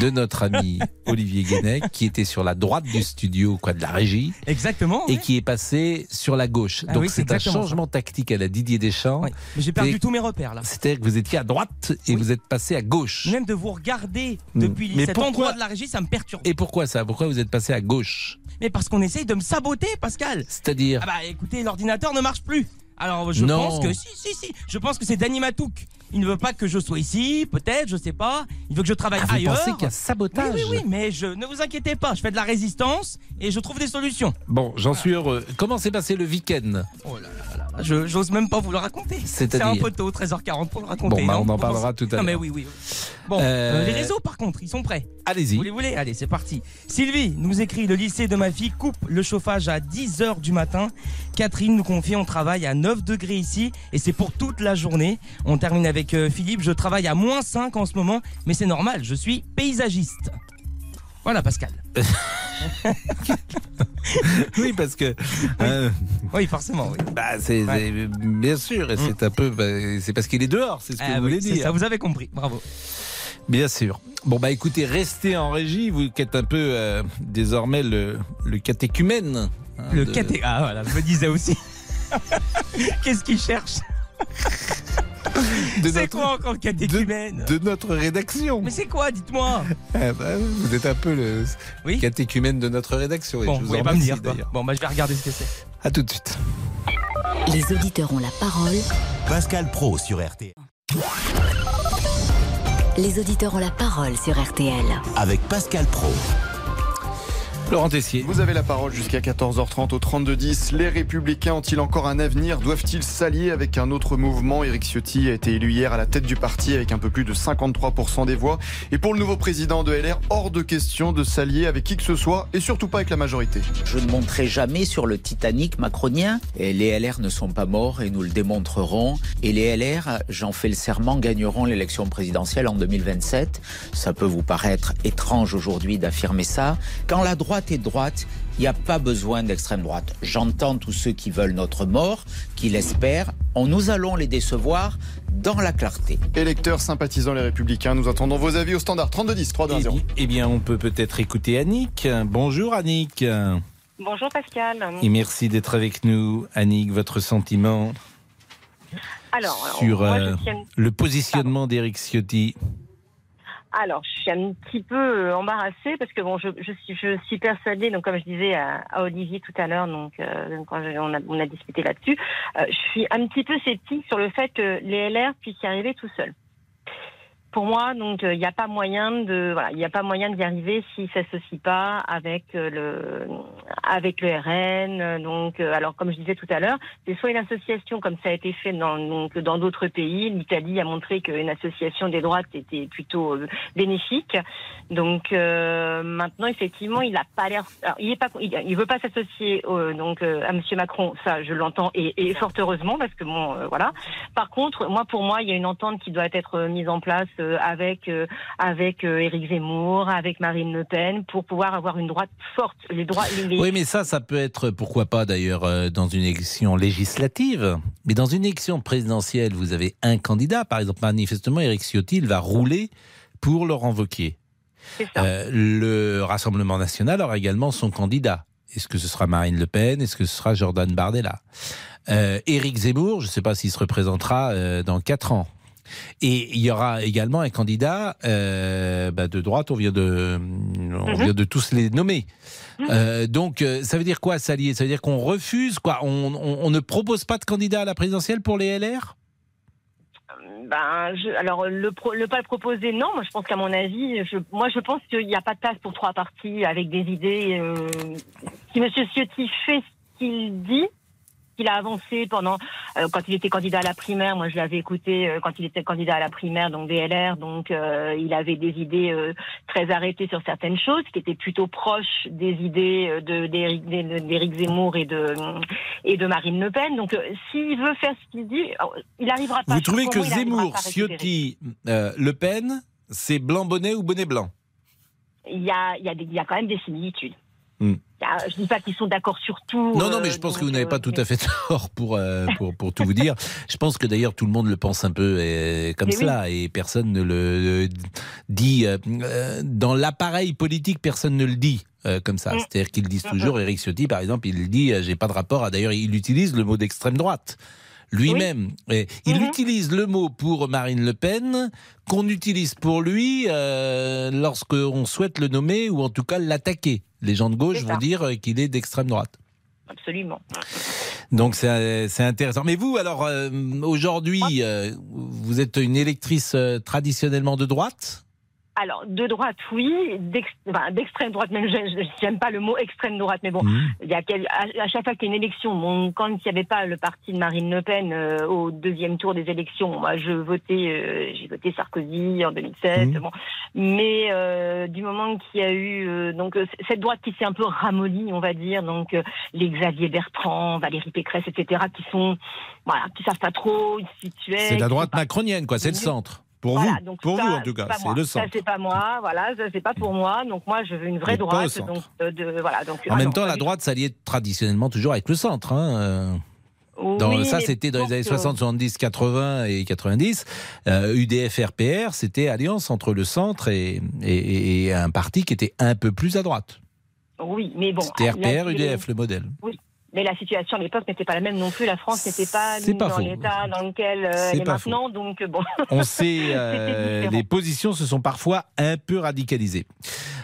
de notre ami Olivier Guénec, qui était sur la droite du studio, quoi, de la régie, Exactement. et oui. qui est passé sur la gauche. Ah Donc oui, c'est un changement tactique à la Didier Deschamps. Oui. Mais j'ai perdu tous mes repères là. C'est-à-dire que vous étiez à droite et vous êtes passé à gauche. Même de vous regarder Hmm. depuis Mais cet pourquoi- endroit de la régie, ça me perturbe. Et pourquoi ça? Pourquoi vous êtes passé à gauche? Mais parce qu'on essaye de me saboter, Pascal. C'est-à-dire? Ah bah écoutez, l'ordinateur ne marche plus. Alors je Non. pense que si si si, je pense que c'est Danny Matouk. Il ne veut pas que je sois ici, peut-être, je sais pas. Il veut que je travaille Ah, vous ailleurs. pensez qu'il y a sabotage Oui oui oui, mais je ne vous inquiétez pas, je fais de la résistance et je trouve des solutions. Bon, j'en suis heureux. Comment s'est passé le week-end Oh là là je j'ose même pas vous le raconter. C'est un peu tôt, 13h40 pour le raconter. Bon, bah, non on en Vous parlera tout à Non mais l'heure. oui oui. oui. Bon, Euh, euh, les réseaux par contre, ils sont prêts. Allez-y. Vous les voulez? Allez, c'est parti. Sylvie nous écrit le lycée de ma fille coupe le chauffage à 10h du matin. Catherine nous confie on travaille à 9 degrés ici et c'est pour toute la journée. On termine avec euh, Philippe, je travaille à moins 5 en ce moment, mais c'est normal, je suis paysagiste. Voilà Pascal. oui, parce que. euh, Oui, forcément, oui. Bah, c'est Ouais. bien sûr, et c'est un peu, bah, c'est parce qu'il est dehors, c'est ce que Ah vous oui, voulez dire. Ça, vous avez compris, bravo. Bien sûr. Bon bah écoutez, restez en régie, vous qui êtes un peu euh, désormais le, le catéchumène. hein, Le de- caté... Ah voilà, je me disais aussi. Qu'est-ce qu'il cherche? C'est notre- quoi encore le catéchumène de notre rédaction. Mais c'est quoi, dites-moi Ah bah, vous êtes un peu le catéchumène de notre rédaction. et Bon, je vous vous en pas me dire. quoi. d'ailleurs. Bon, bah je vais regarder ce que c'est. À tout de suite. Les auditeurs ont la parole. Pascal Pro sur RTL. Les auditeurs ont la parole sur RTL. Avec Pascal Pro. Laurent Tessier. Vous avez la parole jusqu'à 14h30 au 32-10. Les Républicains ont-ils encore un avenir? Doivent-ils s'allier avec un autre mouvement? Éric Ciotti a été élu hier à la tête du parti avec un peu plus de 53% des voix. Et pour le nouveau président de LR, hors de question de s'allier avec qui que ce soit et surtout pas avec la majorité. Je ne monterai jamais sur le Titanic macronien. Et les LR ne sont pas morts et nous le démontrerons. Et les LR, j'en fais le serment, gagneront l'élection présidentielle en 2027. Ça peut vous paraître étrange aujourd'hui d'affirmer ça. Quand la droite est droite, il n'y a pas besoin d'extrême droite. J'entends tous ceux qui veulent notre mort, qui l'espèrent. On, nous allons les décevoir dans la clarté. Électeurs sympathisant les Républicains, nous attendons vos avis au standard 32-10, 3 Eh bien, eh bien, on peut peut-être écouter Annick. Bonjour Annick. Bonjour Pascal. Et merci d'être avec nous. Annick, votre sentiment Alors, alors, sur moi, euh, le positionnement d'Eric Ciotti Alors, je suis un petit peu euh, embarrassée parce que bon, je, je suis, je suis persuadée, donc comme je disais à, Olivier tout à l'heure, donc euh, quand on, a, on a discuté là-dessus, euh, je suis un petit peu sceptique sur le fait que les LR puissent y arriver tout seuls. Pour moi, donc euh, il n'y a pas moyen de, voilà, il n'y a pas moyen d'y arriver s'ils s'associent pas avec euh, le, avec le RN. euh, Donc, euh, alors comme je disais tout à l'heure, c'est soit une association comme ça a été fait dans donc dans d'autres pays. L'Italie a montré qu'une association des droites était plutôt euh, bénéfique. Donc euh, maintenant, effectivement, il n'a pas l'air. Il est pas, il, il veut pas s'associer euh, donc euh, à Monsieur Macron. Ça, je l'entends et, et fort heureusement parce que bon, euh, voilà. Par contre, moi, pour moi, il y a une entente qui doit être euh, mise en place euh, avec euh, avec euh, Éric Zemmour, avec Marine Le Pen, pour pouvoir avoir une droite forte. Les droits. Les, Oui, mais ça, ça peut être, pourquoi pas d'ailleurs, euh, dans une élection législative. Mais dans une élection présidentielle, vous avez un candidat. Par exemple, manifestement, Éric Ciotti, il va rouler pour Laurent Wauquiez. Euh, le Rassemblement national aura également son candidat. Est-ce que ce sera Marine Le Pen? Est-ce que ce sera Jordan Bardella? Euh, Éric Zemmour, je ne sais pas s'il se représentera euh, dans quatre ans. Et il y aura également un candidat euh, bah, de droite, on vient de, on vient de tous les nommer. Euh, donc, euh, ça veut dire quoi, s'allier? Ça veut dire qu'on refuse quoi? On, on- on ne propose pas de candidat à la présidentielle pour les LR Ben, je, alors le, pro, le pas le proposer, non. Moi, je pense qu'à mon avis, je, moi, je pense qu'il n'y a pas de place pour trois partis avec des idées. euh, si Monsieur Ciotti fait ce qu'il dit, qu'il a avancé pendant euh, quand il était candidat à la primaire. Moi, je l'avais écouté euh, quand il était candidat à la primaire, donc DLR. Donc, euh, il avait des idées très arrêtées sur certaines choses, qui étaient plutôt proches des idées de d'Éric Zemmour et de et de Marine Le Pen. Donc, s'il veut faire ce qu'il dit, alors, il arrivera pas. Vous trouvez que Zemmour. Ciotti, Le Pen, c'est blanc bonnet ou bonnet blanc? Il y a, il y, a des- il y a quand même des similitudes. Hmm. Il y a- je dis pas qu'ils sont d'accord sur tout. Non, non, mais euh, je pense que vous n'avez euh, pas tout à fait tort pour, euh, pour, pour tout vous dire. Je pense que d'ailleurs tout le monde le pense un peu euh, comme oui. cela et personne ne le dit. euh, euh, dans l'appareil politique, personne ne le dit. euh, comme ça, Mm. c'est-à-dire qu'ils disent toujours. Eric Ciotti, par exemple, il dit euh, j'ai pas de rapport. à D'ailleurs, il utilise le mot d'extrême droite lui-même. Il Mm-hmm. utilise le mot pour Marine Le Pen qu'on utilise pour lui euh, lorsqu'on souhaite le nommer ou en tout cas l'attaquer. Les gens de gauche vont dire euh, qu'il est d'extrême droite. Absolument. Donc c'est c'est intéressant. Mais vous, alors euh, aujourd'hui, euh, vous êtes une électrice euh, traditionnellement de droite Alors, de droite, oui. D'extrême droite, même, je j'aime pas le mot extrême droite, mais bon, Mhm. il y a à, chaque fois qu'il y a une élection, bon, quand il n'y avait pas le parti de Marine Le Pen euh, au deuxième tour des élections, moi, je votais, euh, j'ai voté Sarkozy en 2007. Mhm. Bon, mais euh, du moment qu'il y a eu donc cette droite qui s'est un peu ramollie, on va dire, donc les Xavier Bertrand, Valérie Pécresse, etc., qui sont, voilà, qui savent pas trop ils se situaient. C'est la droite macronienne, quoi. C'est le centre. Pour voilà, vous, donc pour ça, vous en tout cas, c'est le Ça centre. c'est pas moi, voilà, ça c'est pas pour moi. Donc moi je veux une vraie droite. centre. Donc euh, de voilà donc. En ah même non, temps, la droite s'alliait traditionnellement toujours avec le centre. hein, euh. Dans- Oui, ça, c'était dans les années euh, 60, 70, 80 et 90. Euh, UDF, RPR, c'était alliance entre le centre et, et- et un parti qui était un peu plus à droite. Oui, mais bon. C'était la- RPR, UDF, le modèle. Oui. Mais la situation à l'époque n'était pas la même non plus. La France n'était pas, dans l'état dans lequel euh, elle est maintenant. Donc bon. On sait, euh, les positions se sont parfois un peu radicalisées.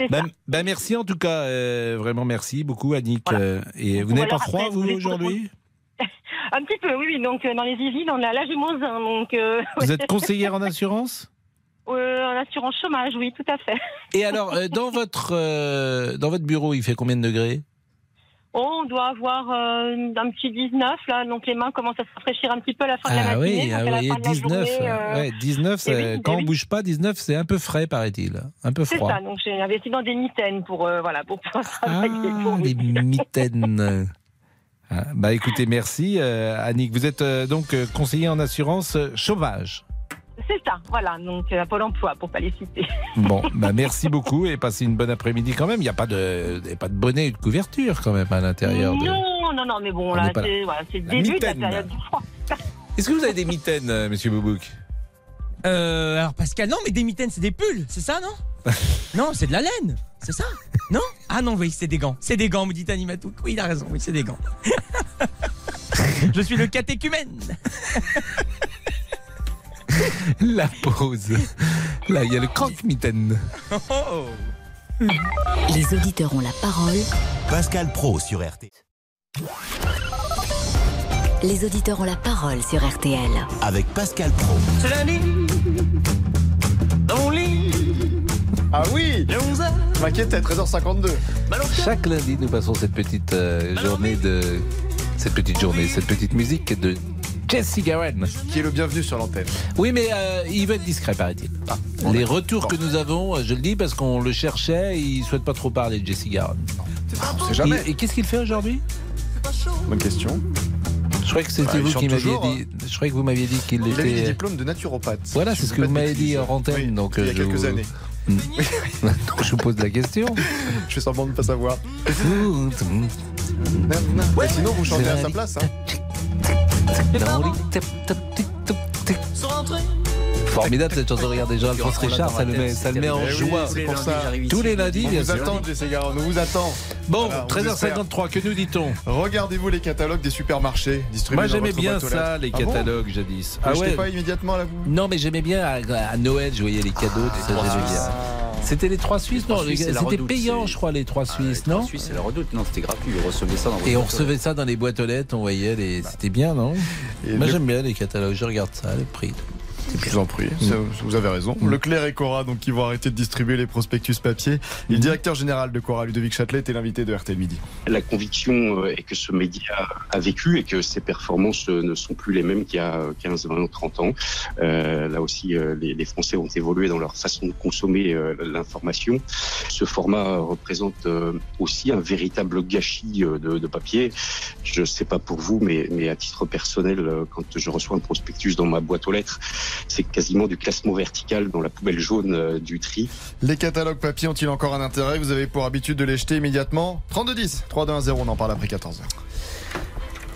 Ben, ben merci en tout cas, euh, vraiment merci beaucoup Annick. Euh, et vous Bon, n'avez pas froid vous aujourd'hui Un petit peu, oui. Donc dans les Yvelines, on a j'ai moins un. Donc Vous êtes conseillère en assurance? Euh, en assurance chômage, oui, tout à fait. Et alors, dans votre euh, dans votre bureau, il fait combien de degrés? Oh, on doit avoir euh, un petit 19 là, donc les mains commencent à se rafraîchir un petit peu à la fin de la Ah matinée. oui, ah oui, de la 19, journée, euh, ouais, 19 eh oui, c'est- eh quand on oui. bouge pas, 19 c'est un peu frais paraît-il, un peu C'est froid. ça, donc j'ai investi dans des mitaines pour, euh, voilà, pour pouvoir travailler. pour Ah, vous les mitaines. Ah, bah écoutez, merci Annick. Vous êtes donc conseiller en assurance chômage. C'est ça, voilà, donc euh, à Pôle emploi, pour pas les citer. Bon, bah merci beaucoup et passez une bonne après-midi quand même. Il n'y a pas de, il y a pas de bonnet et de couverture quand même à l'intérieur. de- Non, non, non, mais bon, On là, c'est voilà, le début mitaine. de la période du froid. Est-ce que vous avez des mitaines, euh, Monsieur Boubouk Euh, alors Pascal, non, mais des mitaines, c'est des pulls, c'est ça, non Non, c'est de la laine, c'est ça Non Ah non, oui, c'est des gants. C'est des gants, me dit Animatouk. Oui, il a raison, oui, c'est des gants. Je suis le catéchumène. La pause. Là, il y a le croque-mitaine. Les auditeurs ont la parole. Pascal Pro sur RTL. Les auditeurs ont la parole sur RTL. Avec Pascal Pro. C'est la dans lit. Ah oui M'inquiétais, 13h52. Chaque lundi, nous passons cette petite euh, journée de. Cette petite journée, cette petite musique de Jesse Garen. Qui est le bienvenu sur l'antenne. Oui, mais euh, il veut être discret, paraît-il. Les retours que nous avons, euh, je le dis parce qu'on le cherchait, il souhaite pas trop parler de Jesse Garen. On sait jamais. Et, et qu'est-ce qu'il fait aujourd'hui? Bonne question. Je croyais que c'était Bah, il vous qui m'aviez dit. Je croyais que vous m'aviez dit qu'il Il a eu des était. diplômes de naturopathe. Voilà, c'est ce que vous m'avez dit bêtises. hors antenne. Oui, donc, il y a euh, je quelques vous- années. Hmm. donc je vous pose la question. Je fais semblant de ne pas savoir. Mais sinon, vous chantez à sa place. Hein. Dans les Formidable cette chanson, regardez Jean-Alphonse Richard, ça le met, ça le met en Eh oui, joie. c'est pour ça. Tous les lundis, On bien vous sûr. attend, Jesse Garonne, on vous attend. Bon, Voilà, on 13h53, que nous dit-on Regardez-vous les catalogues des supermarchés distribués Moi j'aimais bien ça, les Ah bon catalogues jadis. Vous achetez pas immédiatement là vous Non, mais j'aimais bien à, à Noël, je voyais les cadeaux, tout ça, Suisses. C'était les trois Suisses, non Suisses, C'était payant, c'est- je crois, les trois Suisses, non Suisse, c'est la redoute. Non, c'était gratuit. Vous recevez ça dans Et on recevait ça dans les boîtes aux lettres, on voyait les. C'était bien, non Et Moi le- j'aime bien les catalogues, je regarde ça, le prix. Je vous en prie, vous avez raison. Leclerc et Cora, donc, qui vont arrêter de distribuer les prospectus papier. Et le directeur général de Cora, Ludovic Châtelet, était l'invité de RTL Midi. La conviction euh, est que ce média a vécu et que ses performances euh, ne sont plus les mêmes qu'il y a 15, 20, 30 ans. Euh, là aussi, les, les Français ont évolué dans leur façon de consommer euh, l'information. Ce format représente euh, aussi un véritable gâchis euh, de, de papier. Je ne sais pas pour vous, mais, mais à titre personnel, quand je reçois un prospectus dans ma boîte aux lettres, c'est quasiment du classement vertical dans la poubelle jaune euh, du tri. Les catalogues papier ont-ils encore un intérêt? Vous avez pour habitude de les jeter immédiatement 3210, 3210, on en parle après 14h.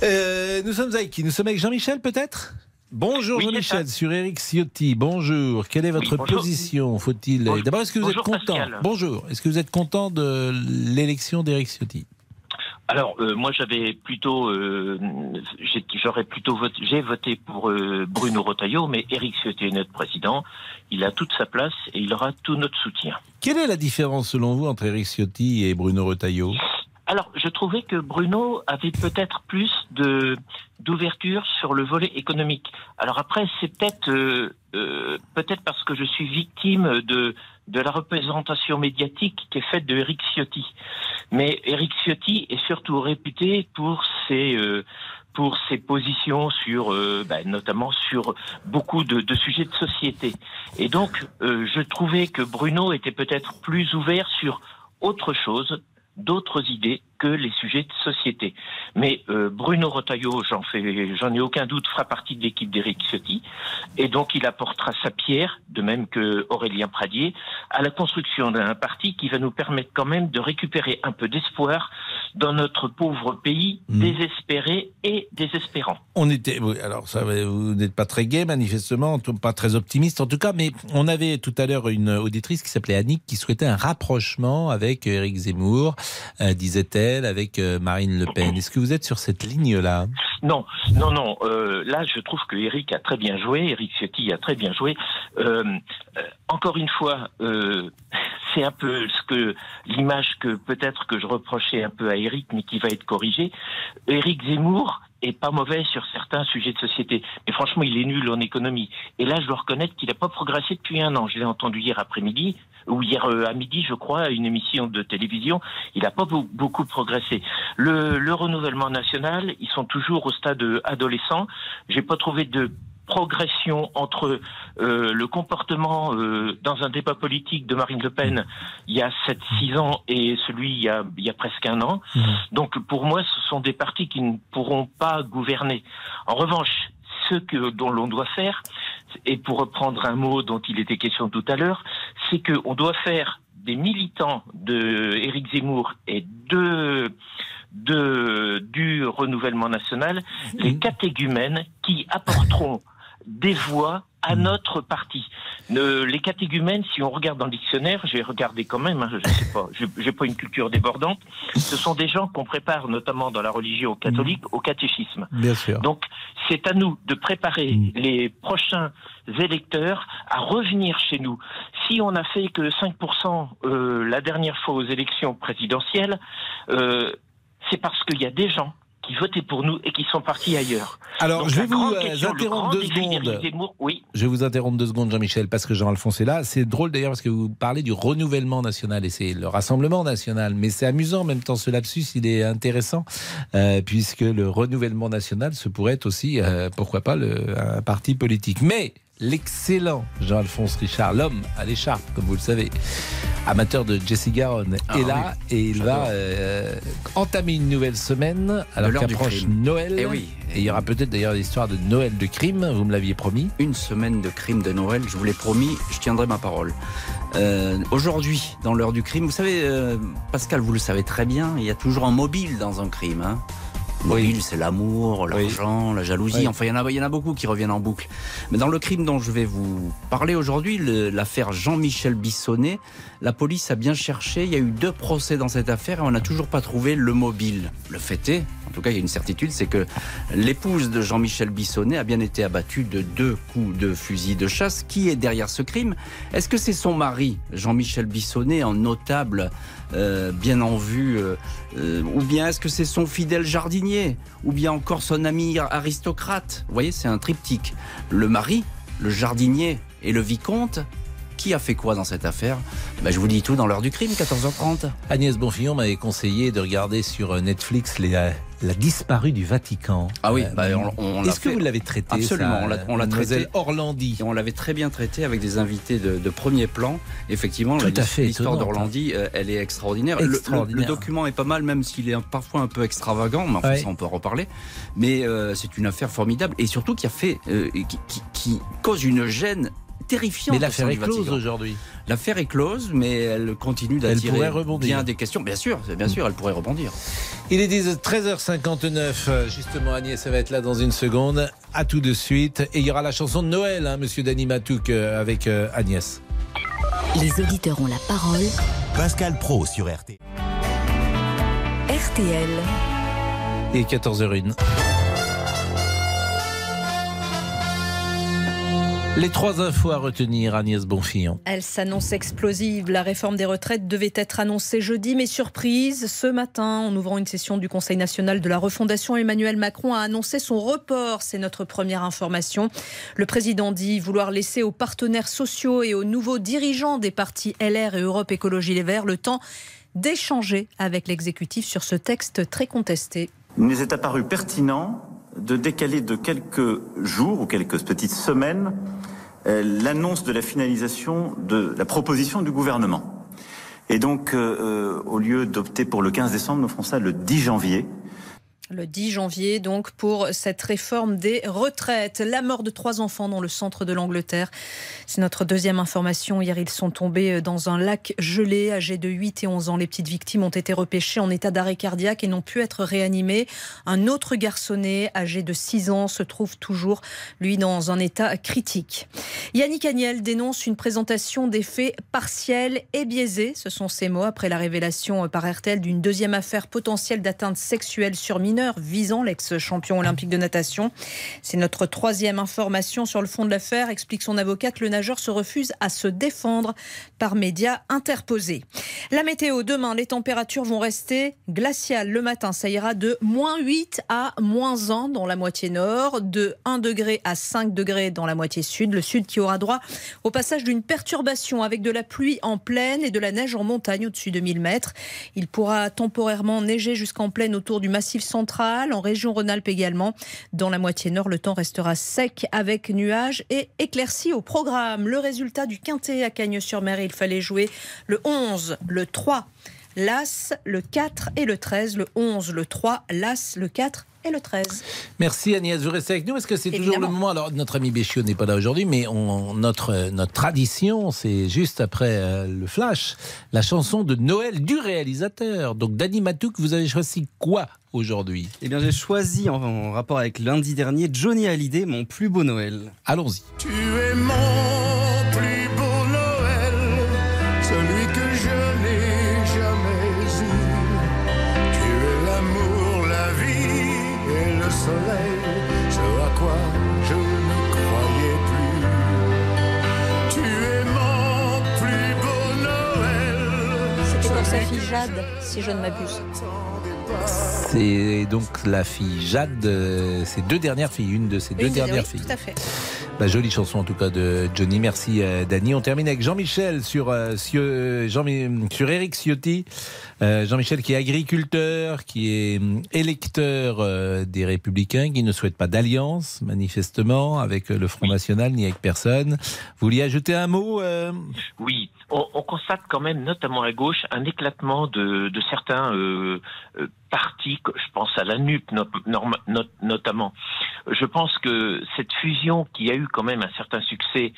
Euh, nous sommes avec qui? Nous sommes avec Jean-Michel peut-être? Bonjour Jean-Michel sur Eric Ciotti. Bonjour. Quelle est votre Oui, position Faut-il. D'abord, est-ce que vous Bonjour, êtes content Pascal. Bonjour. Est-ce que vous êtes content de l'élection d'Eric Ciotti? Alors, euh, moi, j'avais plutôt, euh, j'ai- j'aurais plutôt voté, j'ai voté pour euh, Bruno Retailleau, mais Éric Ciotti est notre président. Il a toute sa place et il aura tout notre soutien. Quelle est la différence selon vous entre Eric Ciotti et Bruno Retailleau? Alors, je trouvais que Bruno avait peut-être plus de d'ouverture sur le volet économique. Alors après, c'est peut-être euh, euh, peut-être parce que je suis victime de de la représentation médiatique qui est faite de Eric Ciotti. Mais Eric Ciotti est surtout réputé pour ses euh, pour ses positions sur, euh, ben, notamment sur beaucoup de, de sujets de société. Et donc, euh, je trouvais que Bruno était peut-être plus ouvert sur autre chose, d'autres idées que les sujets de société. Mais euh, Bruno Retailleau, j'en fais, j'en ai aucun doute, fera partie de l'équipe d'Éric Ciotti, et donc il apportera sa pierre, de même que Aurélien Pradier, à la construction d'un parti qui va nous permettre quand même de récupérer un peu d'espoir dans notre pauvre pays désespéré et désespérant. On était, oui, alors ça, vous n'êtes pas très gai manifestement, pas très optimiste en tout cas, mais on avait tout à l'heure une auditrice qui s'appelait Annick qui souhaitait un rapprochement avec Éric Zemmour, euh, disait-elle, avec euh, Marine Le Pen. Est-ce que vous êtes sur cette ligne-là? Non, non, non. euh, là, je trouve que Eric a très bien joué, Eric Ciotti a très bien joué. Euh, encore une fois, c'est un peu ce que l'image que peut-être que je reprochais un peu à Eric, mais qui va être corrigée. Eric Zemmour est pas mauvais sur certains sujets de société, mais franchement, il est nul en économie. Et là, je dois reconnaître qu'il n'a pas progressé depuis un an. Je l'ai entendu hier après-midi ou hier euh, à midi, je crois, à une émission de télévision. Il n'a pas beau- beaucoup progressé. Le, le renouvellement national, ils sont toujours au stade adolescent. J'ai pas trouvé de progression entre euh, le comportement euh, dans un débat politique de Marine Le Pen il y a 7-6 ans et celui il y a, il y a presque un an. Donc pour moi, ce sont des partis qui ne pourront pas gouverner. En revanche, ce que, dont l'on doit faire, et pour reprendre un mot dont il était question tout à l'heure, c'est qu'on doit faire des militants de Éric Zemmour et de, de, du renouvellement national les catégumènes qui apporteront des voix à notre parti. Ne- les catéchumènes, si on regarde dans le dictionnaire, j'ai regardé quand même, hein, je sais pas, j'ai- pas une culture débordante, ce sont des gens qu'on prépare notamment dans la religion catholique au catéchisme. Bien sûr. Donc, c'est à nous de préparer les prochains électeurs à revenir chez nous. Si on a fait que 5% euh, la dernière fois aux élections présidentielles, euh, c'est parce qu'il y a des gens qui votaient pour nous et qui sont partis ailleurs. Alors, Donc, je vais vous euh, question, interrompre deux secondes. Zemmour, oui. Je vais vous interrompre deux secondes, Jean-Michel, parce que Jean-Alphonse est là. C'est drôle d'ailleurs parce que vous parlez du renouvellement national et c'est le rassemblement national. Mais c'est amusant en même temps, ce lapsus, il est intéressant, euh, puisque le renouvellement national, ce pourrait être aussi, euh, pourquoi pas, le, un parti politique. Mais l'excellent Jean-Alphonse Richard, l'homme à l'écharpe, comme vous le savez, amateur de Jesse Garonne, Ah est là oui, et il va euh, entamer une nouvelle semaine alors l'heure du qu'approche. Noël. Eh oui. Et il y aura peut-être d'ailleurs l'histoire de Noël de crime, vous me l'aviez promis. Une semaine de crime de Noël, je vous l'ai promis, je tiendrai ma parole. Euh, Aujourd'hui, dans l'heure du crime, vous savez, euh, Pascal, vous le savez très bien, il y a toujours un mobile dans un crime. Hein. Mobile, c'est l'amour, l'argent, la jalousie. Oui. Enfin, il y, en y en a beaucoup qui reviennent en boucle. Mais dans le crime dont je vais vous parler aujourd'hui, l'affaire Jean-Michel Bissonnet, la police a bien cherché. Il y a eu deux procès dans cette affaire et on n'a toujours pas trouvé le mobile. Le fait est, en tout cas, il y a une certitude, c'est que l'épouse de Jean-Michel Bissonnet a bien été abattue de deux coups de fusil de chasse. Qui est derrière ce crime? Est-ce que c'est son mari, Jean-Michel Bissonnet, un notable euh, bien en vue euh, euh, Ou bien est-ce que c'est son fidèle jardinier Ou bien encore son ami aristocrate? Vous voyez, c'est un triptyque. Le mari, le jardinier et le vicomte. Qui a fait quoi dans cette affaire? Ben, Je vous dis tout dans l'heure du crime, 14h30. Agnès Bonfillon m'avait conseillé de regarder sur euh, Netflix les, La disparue du Vatican. Ah oui, Euh, bah, on, on l'a Est-ce que vous l'avez traité Absolument, ça, on l'a- traité. Orlandi. Et on l'avait très bien traité avec des invités de, de premier plan. Effectivement, l'histoire d'Orlandi, euh, elle est extraordinaire. Le- Le, Extraordinaire. le document est pas mal, même s'il est parfois un peu extravagant, mais enfin, Ouais. ça, on peut en reparler. Mais euh, c'est une affaire formidable et surtout qui a fait, euh, qui, qui- qui cause une gêne terrifiante. Mais l'affaire est close aujourd'hui. L'affaire est close, mais elle continue Elle d'attirer pourrait rebondir. bien des questions. Bien sûr, bien sûr, elle pourrait rebondir. Il est 10 13h59, euh, justement Agnès, ça va être là dans une seconde. À tout de suite. Et il y aura la chanson de Noël, hein, monsieur Dany Matouk, euh, avec euh, Agnès. Les auditeurs ont la parole. Pascal Pro sur RT. RTL. Et 14h01. Les trois infos à retenir, Agnès Bonfillon. Elle s'annonce explosive. La réforme des retraites devait être annoncée jeudi, mais surprise, ce matin, en ouvrant une session du Conseil national de la refondation, Emmanuel Macron a annoncé son report. C'est notre première information. Le président dit vouloir laisser aux partenaires sociaux et aux nouveaux dirigeants des partis LR et Europe Écologie Les Verts le temps d'échanger avec l'exécutif sur ce texte très contesté. Il nous est apparu pertinent de décaler de quelques jours ou quelques petites semaines euh, l'annonce de la finalisation de la proposition du gouvernement. Et donc, euh, euh, au lieu d'opter pour le 15 décembre, nous ferons ça le 10 janvier. Le 10 janvier, donc, pour cette réforme des retraites. La mort de trois enfants dans le centre de l'Angleterre. C'est notre deuxième information. Hier, ils sont tombés dans un lac gelé, âgés de 8 et 11 ans. Les petites victimes ont été repêchées en état d'arrêt cardiaque et n'ont pu être réanimées. Un autre garçonnet, âgé de 6 ans, se trouve toujours, lui, dans un état critique. Yannick Agnel dénonce une présentation des faits partielle et biaisée. Ce sont ses mots après la révélation par RTL d'une deuxième affaire potentielle d'atteinte sexuelle sur mineurs visant l'ex-champion olympique de natation. C'est notre troisième information sur le fond de l'affaire, explique son avocate. Le nageur se refuse à se défendre par médias interposés. La météo, demain, les températures vont rester glaciales. Le matin, ça ira de moins 8 à moins 1 dans la moitié nord, de 1 degré à 5 degrés dans la moitié sud. Le sud qui aura droit au passage d'une perturbation avec de la pluie en plaine et de la neige en montagne au-dessus de 1000 mètres. Il pourra temporairement neiger jusqu'en plaine autour du massif central, en région Rhône-Alpes également. Dans la moitié nord, le temps restera sec avec nuages et éclaircies au programme. Le résultat du quintet à Cagnes-sur-Mer, il fallait jouer le 11, le 3, l'As, le 4 et le 13, le 11, le 3, l'As, le 4 et le 13. Merci Agnès, vous restez avec nous. Est-ce que c'est toujours le moment? Alors, notre ami Béchiot n'est pas là aujourd'hui, mais on, notre, notre tradition, c'est juste après euh, le flash, la chanson de Noël du réalisateur. Donc, Dani Matouk, vous avez choisi quoi aujourd'hui? Eh bien, j'ai choisi, en, en rapport avec lundi dernier, Johnny Hallyday, Mon plus beau Noël. Allons-y. Tu es mon Jade, si je ne m'abuse. C'est donc la fille Jade, euh, ses deux dernières filles, une de ses deux dernières oui, filles. Tout à fait. Bah, jolie chanson en tout cas de Johnny. Merci euh, Dany. On termine avec Jean-Michel sur euh, Sio- Jean, sur Eric Ciotti. Euh, Jean-Michel qui est agriculteur, qui est hum, électeur euh, des Républicains, qui ne souhaite pas d'alliance manifestement avec le Front National ni avec personne. Vous vouliez ajouter un mot euh? Oui, on, on constate quand même, notamment à gauche, un éclatement de, de certains euh, euh, partis, je pense à la NUP notamment. Je pense que cette fusion qui a eu quand même un certain succès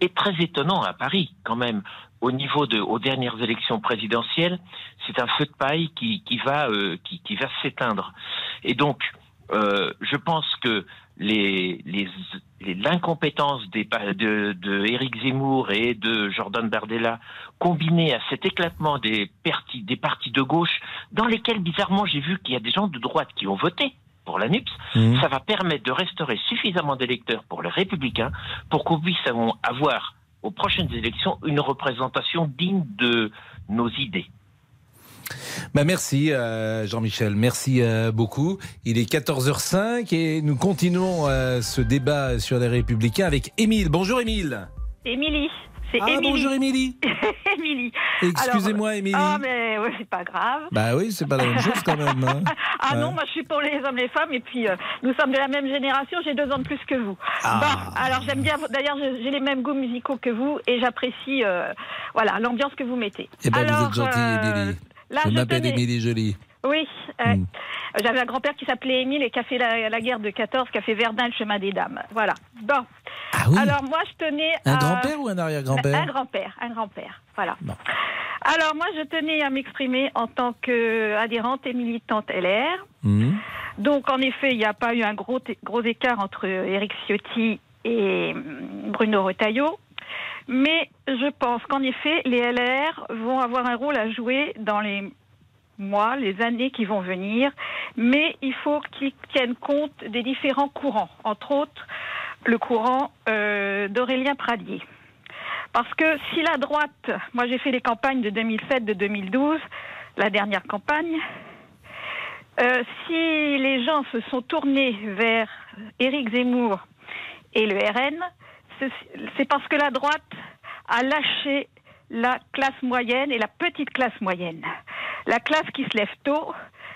est très étonnant à Paris quand même. Au niveau de, aux dernières élections présidentielles, c'est un feu de paille qui, qui va, euh, qui, qui va s'éteindre. Et donc, euh, je pense que les, les, les- l'incompétence des, pa- de, de Éric Zemmour et de Jordan Bardella, combinée à cet éclatement des, partis, des partis de gauche, dans lesquels bizarrement j'ai vu qu'il y a des gens de droite qui ont voté pour la NUPS, Mhm. ça va permettre de restaurer suffisamment d'électeurs pour les républicains pour qu'on puisse avoir aux prochaines élections une représentation digne de nos idées. Bah merci euh, Jean-Michel, merci euh, beaucoup. Il est 14h05 et nous continuons euh, ce débat sur les Républicains avec Émile. Bonjour Émile. Émilie. C'est Ah, Émilie. bonjour Émilie. Émilie. Excusez-moi, Émilie. Ah, mais ouais, c'est pas grave. Bah oui, c'est pas la même chose quand même. hein. Ah Ouais. non, moi je suis pour les hommes et les femmes et puis euh, nous sommes de la même génération, j'ai deux ans de plus que vous. Ah. Bon, alors j'aime bien, d'ailleurs j'ai les mêmes goûts musicaux que vous et j'apprécie euh, voilà l'ambiance que vous mettez. Eh ben alors, vous êtes gentille, euh, Émilie. Là, Je je m'appelle Émilie Jolie. Oui, euh, Hmm. j'avais un grand-père qui s'appelait Émile et qui a fait la, la guerre de 14, qui a fait Verdun, le chemin des dames. Voilà. Bon. Alors moi je tenais Un à... grand-père ou un arrière-grand-père Un grand-père, un grand-père. Voilà. Alors moi, je tenais à m'exprimer en tant qu'adhérente et militante LR. Mhm. Donc en effet, il n'y a pas eu un gros, gros écart entre Éric Ciotti et Bruno Retailleau. Mais je pense qu'en effet, les LR vont avoir un rôle à jouer dans les mois, les années qui vont venir. Mais il faut qu'ils tiennent compte des différents courants. Entre autres, le courant euh, d'Aurélien Pradier. Parce que si la droite, moi j'ai fait les campagnes de 2007, de 2012, la dernière campagne, euh, si les gens se sont tournés vers Éric Zemmour et le RN, c'est- parce que la droite a lâché la classe moyenne et la petite classe moyenne. La classe qui se lève tôt,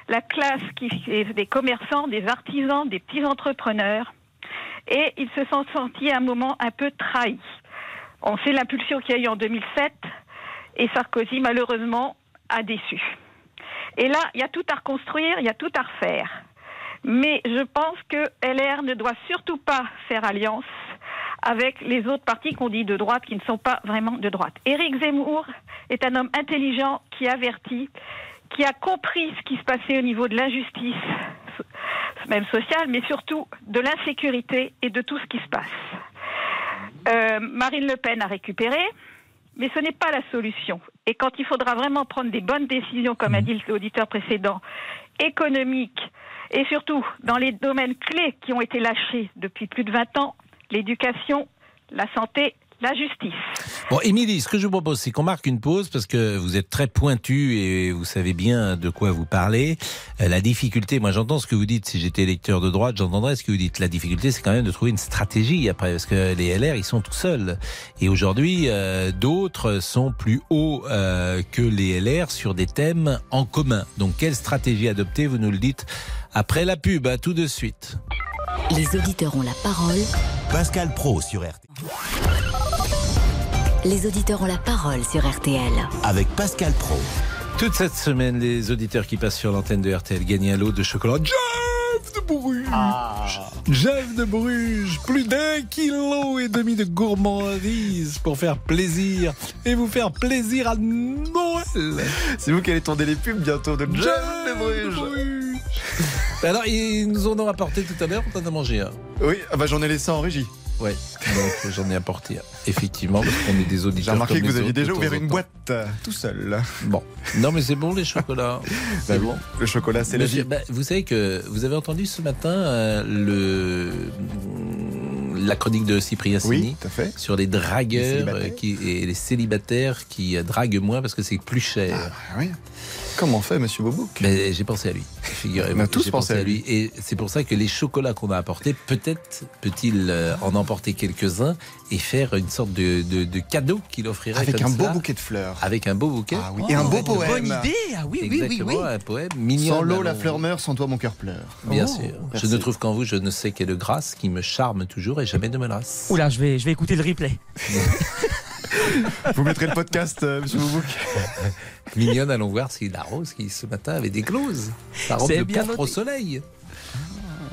la classe qui est des commerçants, des artisans, des petits entrepreneurs. Et ils se sont sentis à un moment un peu trahis. On sait l'impulsion qu'il y a eu en 2007 et Sarkozy, malheureusement, a déçu. Et là, il y a tout à reconstruire, il y a tout à refaire. Mais je pense que LR ne doit surtout pas faire alliance avec les autres partis qu'on dit de droite qui ne sont pas vraiment de droite. Éric Zemmour est un homme intelligent qui avertit, qui a compris ce qui se passait au niveau de l'injustice, même sociale, mais surtout de l'insécurité et de tout ce qui se passe. Euh, Marine Le Pen a récupéré, mais ce n'est pas la solution. Et quand il faudra vraiment prendre des bonnes décisions, comme a dit l'auditeur précédent, économiques, et surtout dans les domaines clés qui ont été lâchés depuis plus de 20 ans, l'éducation, la santé, la justice. Bon, Émilie, ce que je vous propose, c'est qu'on marque une pause parce que vous êtes très pointu et vous savez bien de quoi vous parlez. Euh, la difficulté, moi j'entends ce que vous dites, si j'étais électeur de droite, j'entendrais ce que vous dites. La difficulté, c'est quand même de trouver une stratégie après, parce que les LR, ils sont tout seuls. Et aujourd'hui, euh, d'autres sont plus hauts euh, que les LR sur des thèmes en commun. Donc quelle stratégie adopter, vous nous le dites après la pub, tout de suite. Les auditeurs ont la parole. Pascal Pro sur RTL. Les auditeurs ont la parole sur RTL. Avec Pascal Pro. Toute cette semaine, les auditeurs qui passent sur l'antenne de RTL gagnent un lot de chocolat. Jeff de Bruges Jeff de Bruges Plus d'un kilo et demi de gourmandise pour faire plaisir et vous faire plaisir à Noël. C'est vous qui allez tourner les pubs bientôt de Jeff de Bruges. Alors, ils nous en ont apporté tout à l'heure, on en a mangé un. Oui, ah bah j'en ai laissé en régie. Ouais, donc j'en ai apporté un. Effectivement, parce qu'on est des J'ai auditeurs. remarqué comme que vous aviez déjà ouvert une boîte euh, tout seul. Bon, non mais c'est bon les chocolats. C'est Bah oui, bon. Le chocolat, c'est la vie. bah, vous savez que vous avez entendu ce matin euh, le la chronique de Cyprien Sini Oui, fait. sur les dragueurs euh, qui, et les célibataires qui euh, draguent moins parce que c'est plus cher. Ah oui. Comment fait Monsieur Bobouk Mais j'ai pensé à lui. Figurez-vous. On a tous pensé à lui. Et c'est pour ça que les chocolats qu'on a apportés, peut-être peut-il euh, en emporter quelques-uns et faire une sorte de, de, de cadeau qu'il offrirait Avec comme un beau bouquet de fleurs. Avec un beau bouquet. Ah oui. Et un beau poème. Bonne idée Ah oui, oui, oui, Exactement, oui. un poème mignon. Sans l'eau, la fleur meurt, sans toi, mon cœur pleure. Bien Oh, sûr. merci. Je ne trouve qu'en vous, je ne sais quelle grâce qui me charme toujours et jamais ne me lasse. Oula, je vais, je vais écouter le replay. Vous mettrez le podcast, euh, Monsieur Bobouk Mignonne, allons voir si la rose qui ce matin avait des clauses. Ça robe de bien au soleil.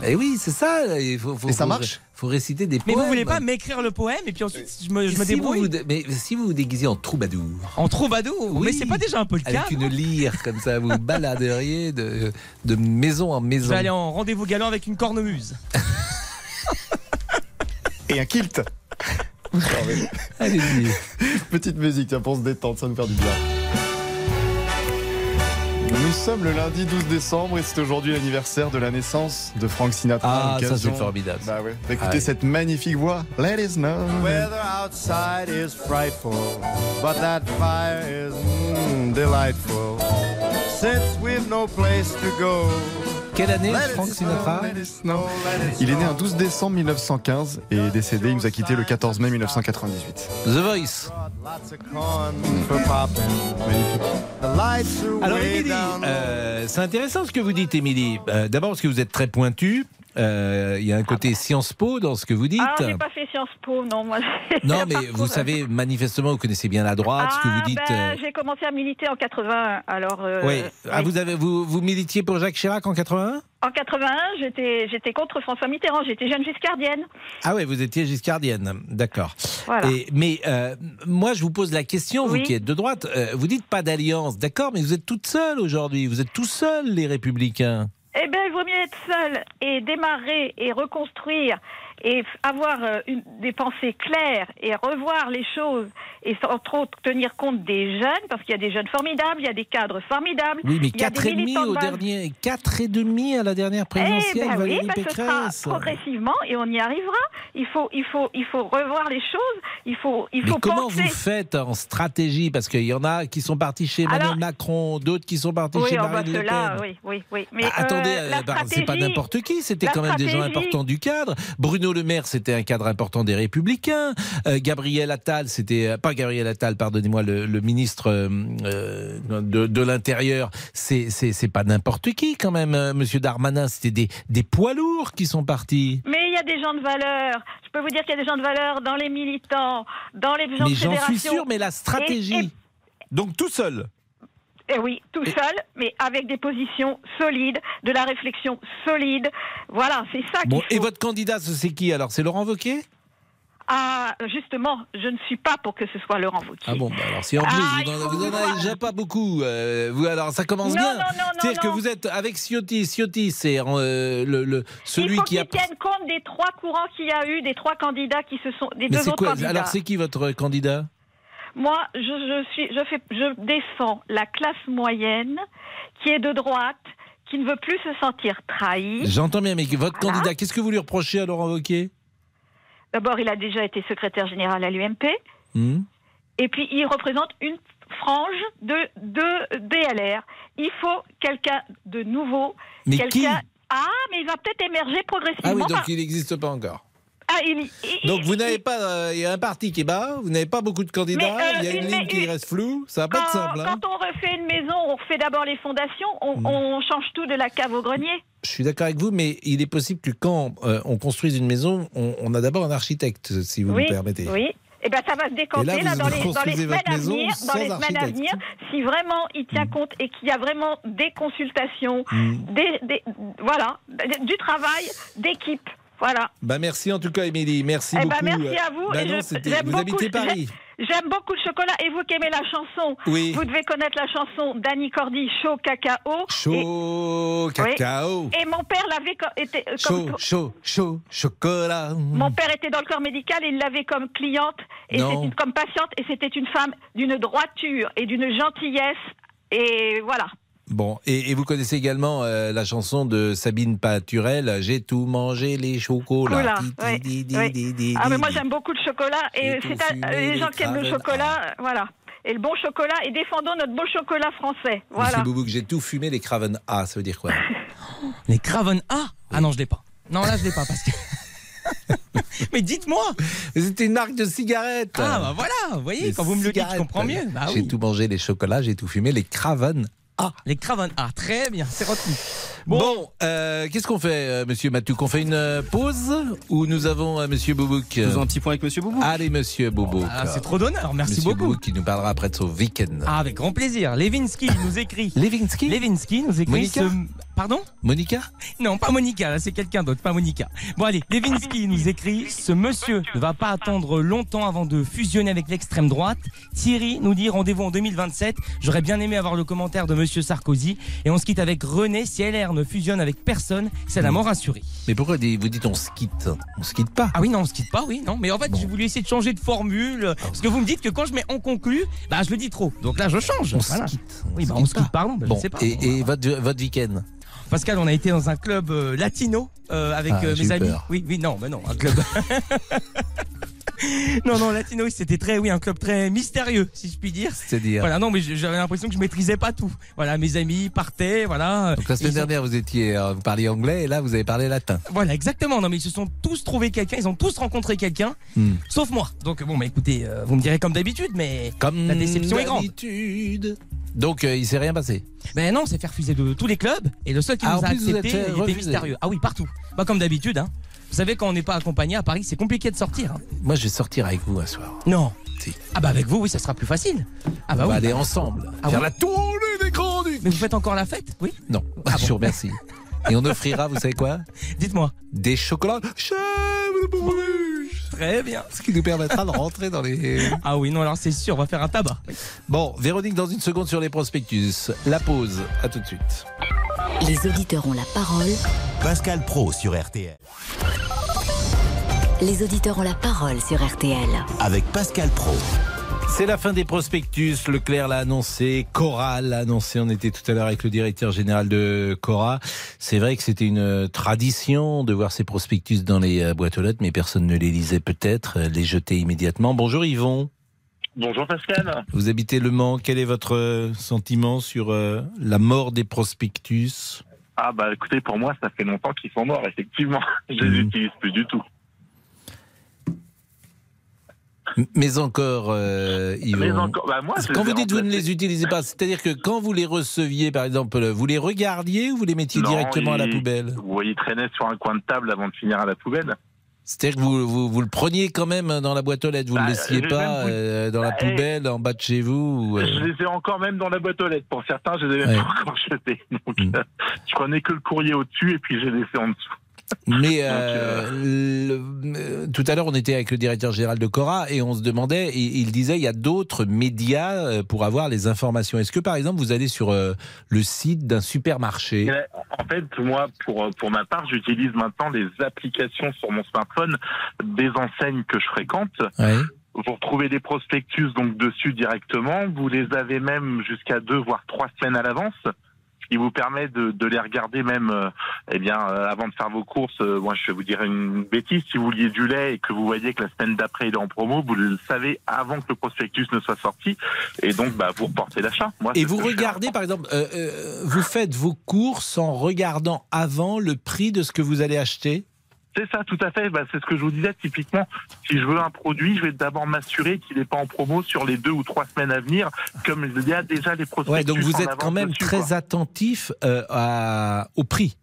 Et oui, c'est ça. Il faut, faut- Et ça marche faut réciter des Mais poèmes. vous voulez pas m'écrire le poème et puis ensuite je me, je me si vous débrouille vous mais si vous vous déguisez en troubadour, En troubadour Oui. Mais c'est pas déjà un peu le cas avec une lyre comme ça, vous baladeriez de, de maison en Je maison. vais aller en rendez-vous galant avec une cornemuse. Et un kilt. Allez-y. Petite musique, tiens, pour se détendre, ça nous faire du bien. Nous sommes le lundi 12 décembre et c'est aujourd'hui l'anniversaire de la naissance de Frank Sinatra. Ah, ça c'est formidable. Bah ouais. Bah, écoutez cette magnifique voix. Let us know. Weather outside is frightful, but that fire is mm, delightful. Since we've no place to go. Quelle année, Frank Sinatra Il est né un 12 décembre 1915 et est décédé, il nous a quitté le 14 mai 1998. The Voice. Alors, Émilie, euh, c'est intéressant ce que vous dites, Émilie. Euh, D'abord parce que vous êtes très pointue. Euh, Il y a un côté Sciences Po dans ce que vous dites. Ah, j'ai pas fait Sciences Po, non, moi. Non, mais vous savez, manifestement, vous connaissez bien la droite, ce que Ah, vous dites. ben, euh, J'ai commencé à militer en 81, alors. euh, oui. Ah, oui. vous, avez, vous, vous militiez pour Jacques Chirac en 81 En 81, j'étais j'étais contre François Mitterrand, j'étais jeune giscardienne. Ah oui, vous étiez giscardienne, d'accord. Voilà. Et- Mais euh, moi, je vous pose la question, vous Oui. qui êtes de droite, euh, vous dites pas d'alliance, d'accord, mais vous êtes toute seule aujourd'hui, vous êtes tout seul, les républicains. Eh bien, il vaut mieux être seul et démarrer et reconstruire et avoir euh, une- des pensées claires et revoir les choses et entre autres tenir compte des jeunes parce qu'il y a des jeunes formidables, il y a des cadres formidables. Oui, mais il y a des 4,5 militants de au dernier, 4,5 à la dernière Eh présidentielle, ben oui, ben ce sera progressivement et on y arrivera. Il faut, il faut, il faut revoir les choses. Il faut, il Mais faut comment penser. vous faites en stratégie? Parce qu'il y en a qui sont partis chez Emmanuel Alors- Macron, d'autres qui sont partis Oui, chez bah, Marine Le Pen. oui, oui, oui. Mais Ah, attendez, euh, euh, bah, c'est pas n'importe qui, c'était quand même des gens importants du cadre. Bruno Le Maire, c'était un cadre important des Républicains. Euh, Gabriel Attal, c'était euh, pas Gabriel Attal, pardonnez-moi, le, le ministre euh, de, de l'Intérieur, c'est pas n'importe qui quand même. euh, Monsieur Darmanin, c'était des des poids lourds qui sont partis. Mais il y a des gens de valeur. Je peux vous dire qu'il y a des gens de valeur dans les militants, dans les gens Mais de j'en suis sûr, mais la Et- stratégie. Donc tout seul. Eh oui, tout seul, mais avec des positions solides, de la réflexion solide. Voilà, c'est ça Bon, faut. et votre candidat, ce c'est qui alors? C'est Laurent Wauquiez? Ah, justement, je ne suis pas pour que ce soit Laurent Wauquiez. Ah bon, bah alors si en plus Ah, vous il en, faut vous en voir. avez déjà pas beaucoup, euh, vous alors ça commence Non, bien. non, non, non, C'est-à-dire que vous êtes avec Ciotti. Ciotti, c'est euh, le, le- Il celui faut qui a. qu'ils tiennent compte des trois courants qu'il y a eu, des trois candidats qui se sont, des Mais deux autres quoi candidats. Alors c'est qui votre candidat? Moi, je, je suis, je fais, je défends la classe moyenne qui est de droite, qui ne veut plus se sentir trahie. J'entends bien, mais votre Voilà. candidat, qu'est-ce que vous lui reprochez à Laurent Wauquiez? D'abord, il a déjà été secrétaire général à l'UMP, Hmm et puis il représente une frange de, de DLR. Il faut quelqu'un de nouveau, Mais quelqu'un. qui Ah, mais il va peut-être émerger progressivement. Ah oui, donc par- il n'existe pas encore. Ah, Donc il- vous n'avez pas, euh, il y a un parti qui est bas, vous n'avez pas beaucoup de candidats, euh, il y a une une- ligne qui une- reste floue, ça va pas être simple. hein. quand on refait une maison, on refait d'abord les fondations, on, Mm. on change tout de la cave au grenier. Je suis d'accord avec vous, mais il est possible que quand euh, on construise une maison, on, on a d'abord un architecte, si vous oui, me permettez. oui. eh ben, ça va se décanter Et là, là, dans, les, dans les construisez semaines à venir. Dans les semaines à venir, si vraiment il tient compte et qu'il y a vraiment des consultations, Mm. des, des- voilà, du travail d'équipe. Voilà. Bah merci en tout cas, Émilie. Merci Eh beaucoup. ben, merci à vous. Bah non, je- vous beaucoup habitez le- Paris. j'ai- J'aime beaucoup le chocolat. Et vous qui aimez la chanson, Oui. vous devez connaître la chanson d'Annie Cordy, Chaud Cacao. Chaud Et- cacao. Oui. Et mon père l'avait euh, Chaud, comme. chaud, chaud, chocolat. Mon père était dans le corps médical et il l'avait comme cliente et comme patiente et c'était une femme d'une droiture et d'une gentillesse et voilà. Bon, et, et vous connaissez également euh, la chanson de Sabine Paturel, J'ai tout mangé les chocolats. Oula, di, di, di, Ah mais moi j'aime beaucoup le chocolat et c'est à- les gens qui aiment le chocolat, voilà. Et le bon chocolat et défendons notre beau chocolat français. Voilà. Monsieur Boubouk, j'ai tout fumé les Craven A, ça veut dire quoi? Les Craven A? Ah non, je l'ai pas. Non, là, je l'ai pas parce que. Mais dites-moi C'était une marque de cigarettes Ah bah voilà, vous voyez, Les quand vous me le dites, je comprends mieux. Bah J'ai oui. tout mangé les chocolats, j'ai tout fumé les Craven A. Les Craven A, très bien, c'est retenu. Bon, euh, qu'est-ce qu'on fait, euh, monsieur Matou? Qu'on fait une euh, pause ou nous avons euh, monsieur Boubouk? Faisons un petit point avec Monsieur Boubou. Allez, monsieur Boubouk. Ah, c'est trop d'honneur, merci monsieur beaucoup. Boubouk qui nous parlera après de son week-end. Ah, avec grand plaisir. Levinsky nous écrit. Levinsky? Levinsky nous écrit. Monica? ce- Pardon Monica Non, pas Monica, là, c'est quelqu'un d'autre, pas Monica. Bon allez, Levinsky nous écrit Ce monsieur ne va pas attendre longtemps avant de fusionner avec l'extrême droite. Thierry nous dit rendez-vous en 2027. J'aurais bien aimé avoir le commentaire de monsieur Sarkozy. Et on se quitte avec René. Si LR ne fusionne avec personne, c'est la mort assurée. Mais pourquoi vous dites on se quitte On se quitte pas Ah oui, non, on se quitte pas, oui, non. Mais en fait, j'ai voulu essayer de changer de formule. Parce que vous me dites que quand je mets en conclu, bah je le dis trop. Donc là, je change. On se quitte. Oui, bah on se quitte, pardon. bah, Bon, je sais pas. et, et votre, votre week-end Pascal, on a été dans un club euh, latino euh, avec Ah, euh, mes amis. peur. Oui, oui, non, mais non, un club. non, non, latino, c'était très, oui, un club très mystérieux, si je puis dire. C'est-à-dire Voilà, non, mais j'avais l'impression que je maîtrisais pas tout. Voilà, mes amis partaient, voilà. Donc la semaine Ils ont- dernière, vous étiez, vous parliez anglais et là, vous avez parlé latin. Voilà, exactement. Non, mais ils se sont tous trouvé quelqu'un, ils ont tous rencontré quelqu'un, Hmm. sauf moi. Donc bon, bah écoutez, euh, vous me direz comme d'habitude, mais Comme la déception est grande. Donc euh, il s'est rien passé. Ben non, c'est fait refuser de tous les clubs et le seul qui Ah, nous a plus, accepté il était mystérieux. Ah oui, partout. Pas comme d'habitude, hein. Vous savez, quand on n'est pas accompagné à Paris, c'est compliqué de sortir. hein. Moi, je vais sortir avec vous un soir. Non. Si. Ah bah avec vous, oui, ça sera plus facile. Ah bah on oui. va aller ensemble. Ah faire oui. la tournée des grands ducs. Mais vous faites encore la fête Oui? Non, Ah je bon. vous remercie. Et on offrira, vous savez quoi? Dites-moi. Des chocolats chèvre. Très bien. Ce qui nous permettra de rentrer dans les. Ah oui, non, alors c'est sûr, on va faire un tabac. Bon, Véronique, dans une seconde sur les prospectus. La pause. À tout de suite. Les auditeurs ont la parole. Pascal Pro sur RTL. Les auditeurs ont la parole sur RTL. Avec Pascal Pro. C'est la fin des prospectus. Leclerc l'a annoncé, Cora l'a annoncé. On était tout à l'heure avec le directeur général de Cora. C'est vrai que c'était une tradition de voir ces prospectus dans les euh, boîtes aux lettres, mais personne ne les lisait peut-être, euh, les jeter immédiatement. Bonjour Yvon. Bonjour Pascal. Vous habitez Le Mans. Quel est votre euh, sentiment sur la mort des prospectus? Ah bah écoutez, pour moi, ça fait longtemps qu'ils sont morts, effectivement. Je les Mhm. utilise plus du tout. Mais encore, euh, Yvon. Mais encore, bah moi, quand vous dites vous ne les utilisez pas, c'est-à-dire que quand vous les receviez, par exemple, vous les regardiez ou vous les mettiez Non, directement à la poubelle Vous voyez, ils traînaient sur un coin de table avant de finir à la poubelle. C'est-à-dire que vous, vous, vous le preniez quand même dans la boîte aux lettres, vous ne Bah, le laissiez pas même euh, dans la Bah, poubelle, en bas de chez vous ou, euh, Je les ai encore même dans la boîte aux lettres. Pour certains, je les ai même Ouais. encore jetés. Donc, Mm. euh, je prenais que le courrier au-dessus et puis j'ai laissé en dessous. Mais euh, le- euh, tout à l'heure, on était avec le directeur général de Cora et on se demandait, il, il disait, il y a d'autres médias euh, pour avoir les informations. Est-ce que, par exemple, vous allez sur euh, le site d'un supermarché? En fait, moi, pour, pour ma part, j'utilise maintenant les applications sur mon smartphone des enseignes que je fréquente. Ouais. Vous retrouvez des prospectus donc dessus directement. Vous les avez même jusqu'à deux voire trois semaines à l'avance. Ce qui vous permet de, de les regarder même, euh, eh bien, euh, avant de faire vos courses. euh, moi, je vais vous dire une bêtise. Si vous vouliez du lait et que vous voyez que la semaine d'après il est en promo, vous le savez avant que le prospectus ne soit sorti, et donc bah vous reportez l'achat. Et vous regardez, par exemple, euh, euh, vous faites vos courses en regardant avant le prix de ce que vous allez acheter? C'est ça, tout à fait. Bah, c'est ce que je vous disais. Typiquement, si je veux un produit, je vais d'abord m'assurer qu'il n'est pas en promo sur les deux ou trois semaines à venir, comme il y a déjà les prospectus. Ouais, donc vous êtes quand même dessus, très quoi. attentif euh, à- au prix.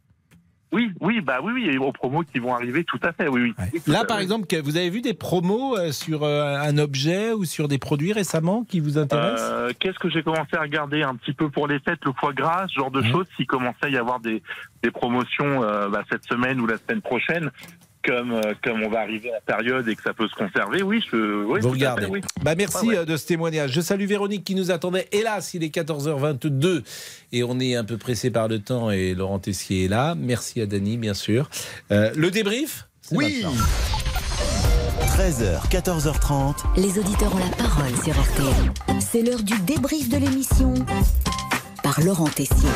Oui, oui, bah oui, oui, et aux promos qui vont arriver, tout à fait, oui, oui. Là, par exemple, vous avez vu des promos euh, sur euh, un objet ou sur des produits récemment qui vous intéressent? Euh, Qu'est-ce que j'ai commencé à regarder? Un petit peu pour les fêtes, le foie gras, ce genre de choses, s'il commençait à y avoir des, des promotions euh, bah, cette semaine ou la semaine prochaine, comme, euh, comme on va arriver à la période et que ça peut se conserver, oui, je, oui Vous regardez. fait, oui. Bah merci ouais. euh, de ce témoignage. Je salue Véronique qui nous attendait. Hélas, il est 14h22 et on est un peu pressé par le temps et Laurent Tessier est là. Merci à Dany, bien sûr. Euh, le débrief Oui. maintenant. 13h, 14h30. Les auditeurs ont la parole sur RTL. C'est l'heure du débrief de l'émission par Laurent Tessier.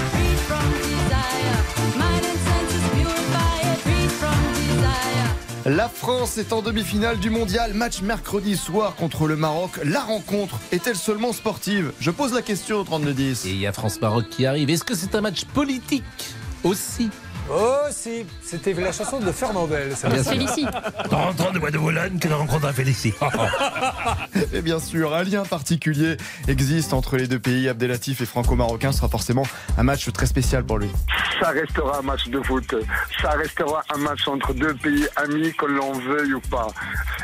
La France est en demi-finale du mondial. Match mercredi soir contre le Maroc. La rencontre est-elle seulement sportive? Je pose la question au 32-10. Et il y a France-Maroc qui arrive. Est-ce que c'est un match politique aussi? Oh si, c'était la chanson de Fernandel. ça. Bien sûr. Félicie. Rentrant de bois de Boulogne que rencontre à Félicie. Et bien sûr, un lien particulier existe entre les deux pays. Abdelatif et franco-marocain sera forcément un match très spécial pour lui. Ça restera un match de foot. Ça restera un match entre deux pays amis, que l'on veuille ou pas.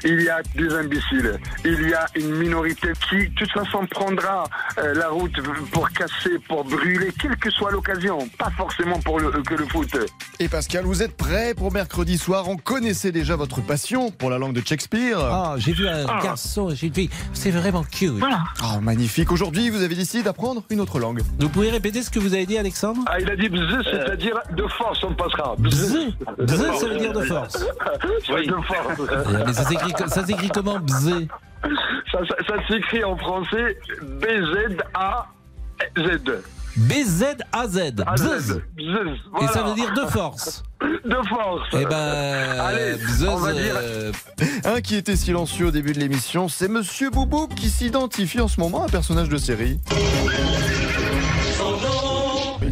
Il y a des imbéciles. Il y a une minorité qui, de toute façon, prendra euh, la route pour casser, pour brûler, quelle que soit l'occasion. Pas forcément pour le, que le foot. Et Pascal, vous êtes prêt pour mercredi soir? On connaissait déjà votre passion pour la langue de Shakespeare. Ah, j'ai vu un garçon, j'ai une fille. C'est vraiment cute. Ah, magnifique. Aujourd'hui, vous avez décidé d'apprendre une autre langue. Vous pouvez répéter ce que vous avez dit, Alexandre? Ah, il a dit bzz, c'est-à-dire de force, on passera. Bzz. Bzz, ça veut dire de force. Oui, de force. Euh, Mais ça s'écrit, comment bzé Ça, ça, ça s'écrit en français B-Z-A-Z. B-Z-A-Z. Bzz. Bzz. Et ça veut dire de force. De force. Eh ben, Allez, bzz, on va dire- euh, Un qui était silencieux au début de l'émission, c'est Monsieur Boubou qui s'identifie en ce moment à un personnage de série.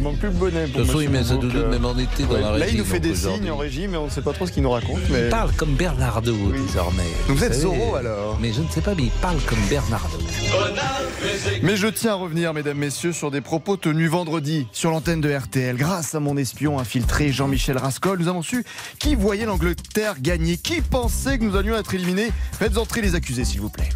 Plus le bonnet. De toute façon, il met sa doudoune même en été dans la Là, il nous fait des signes en régie, mais on ne sait pas trop ce qu'il nous raconte. Mais... Il parle comme Bernardo désormais. Donc vous êtes. Zorro, alors Mais je ne sais pas, mais il parle comme Bernardo. Mais je tiens à revenir, mesdames, messieurs, sur des propos tenus vendredi sur l'antenne de RTL. Grâce à mon espion infiltré Jean-Michel Rascol, nous avons su qui voyait l'Angleterre gagner, qui pensait que nous allions être éliminés? Faites entrer les accusés, s'il vous plaît.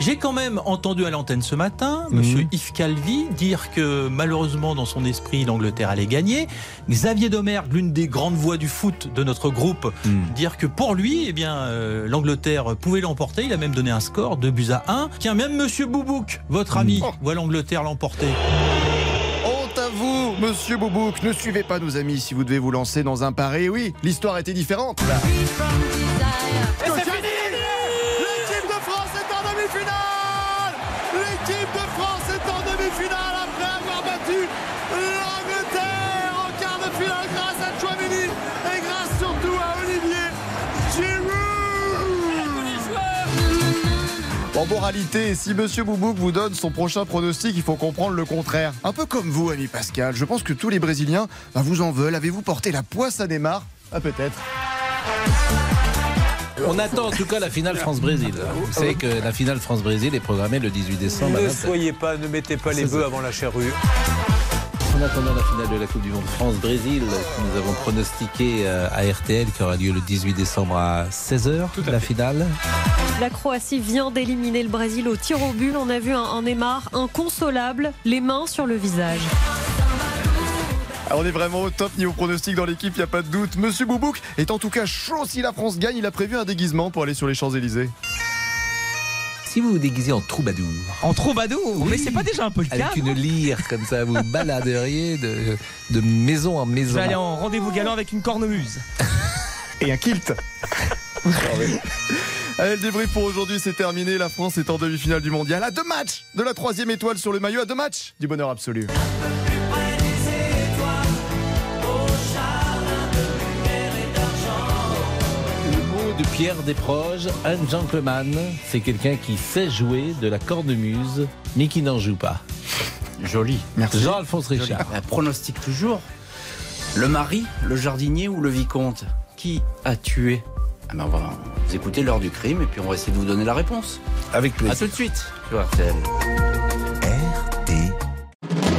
J'ai quand même entendu à l'antenne ce matin Monsieur Yves Calvi dire que malheureusement dans son esprit l'Angleterre allait gagner. Xavier Domergue, l'une des grandes voix du foot de notre groupe, dire que pour lui, eh bien euh, l'Angleterre pouvait l'emporter. Il a même donné un score 2 buts à 1. Tiens, même Monsieur Boubouk, votre ami, voit l'Angleterre l'emporter. Honte à vous, monsieur Boubouk. Ne suivez pas nos amis si vous devez vous lancer dans un pari. Oui, l'histoire était différente. là. En moralité, si Monsieur Boubouk vous donne son prochain pronostic, il faut comprendre le contraire. Un peu comme vous, ami Pascal. Je pense que tous les Brésiliens bah, vous en veulent. Avez-vous porté la poisse à Neymar? Ah, peut-être. On attend en tout cas la finale France-Brésil. Vous savez que la finale France-Brésil est programmée le 18 décembre. Ne 20. soyez pas, ne mettez pas les bœufs avant la charrue. En attendant la finale de la Coupe du Monde France-Brésil, que nous avons pronostiqué euh, à RTL, qui aura lieu le 18 décembre à 16h, la finale. La Croatie vient d'éliminer le Brésil au tir au but. On a vu un, un Neymar inconsolable, les mains sur le visage. Ah, on est vraiment au top niveau pronostic dans l'équipe, il n'y a pas de doute. Monsieur Boubouk est en tout cas chaud si la France gagne. Il a prévu un déguisement pour aller sur les Champs-Élysées. Si vous vous déguisez en troubadour. En troubadour Mais c'est pas déjà un peu le cas Avec une lyre comme ça, vous baladeriez de, de maison en Je maison. vais aller en rendez-vous galant avec une cornemuse. Et un kilt. Allez, le débrief pour aujourd'hui, c'est terminé. La France est en demi-finale du mondial. À deux matchs de la troisième étoile sur le maillot. À deux matchs du bonheur absolu. De Pierre Desproges, un gentleman, c'est quelqu'un qui sait jouer de la cornemuse, mais qui n'en joue pas. Joli. Merci. Jean-Alphonse Richard. Un pronostic toujours. Le mari, le jardinier ou le vicomte Qui a tué? Ah ben, On va vous écouter l'heure du crime et puis on va essayer de vous donner la réponse. Avec plaisir. A tout de suite sur RTL.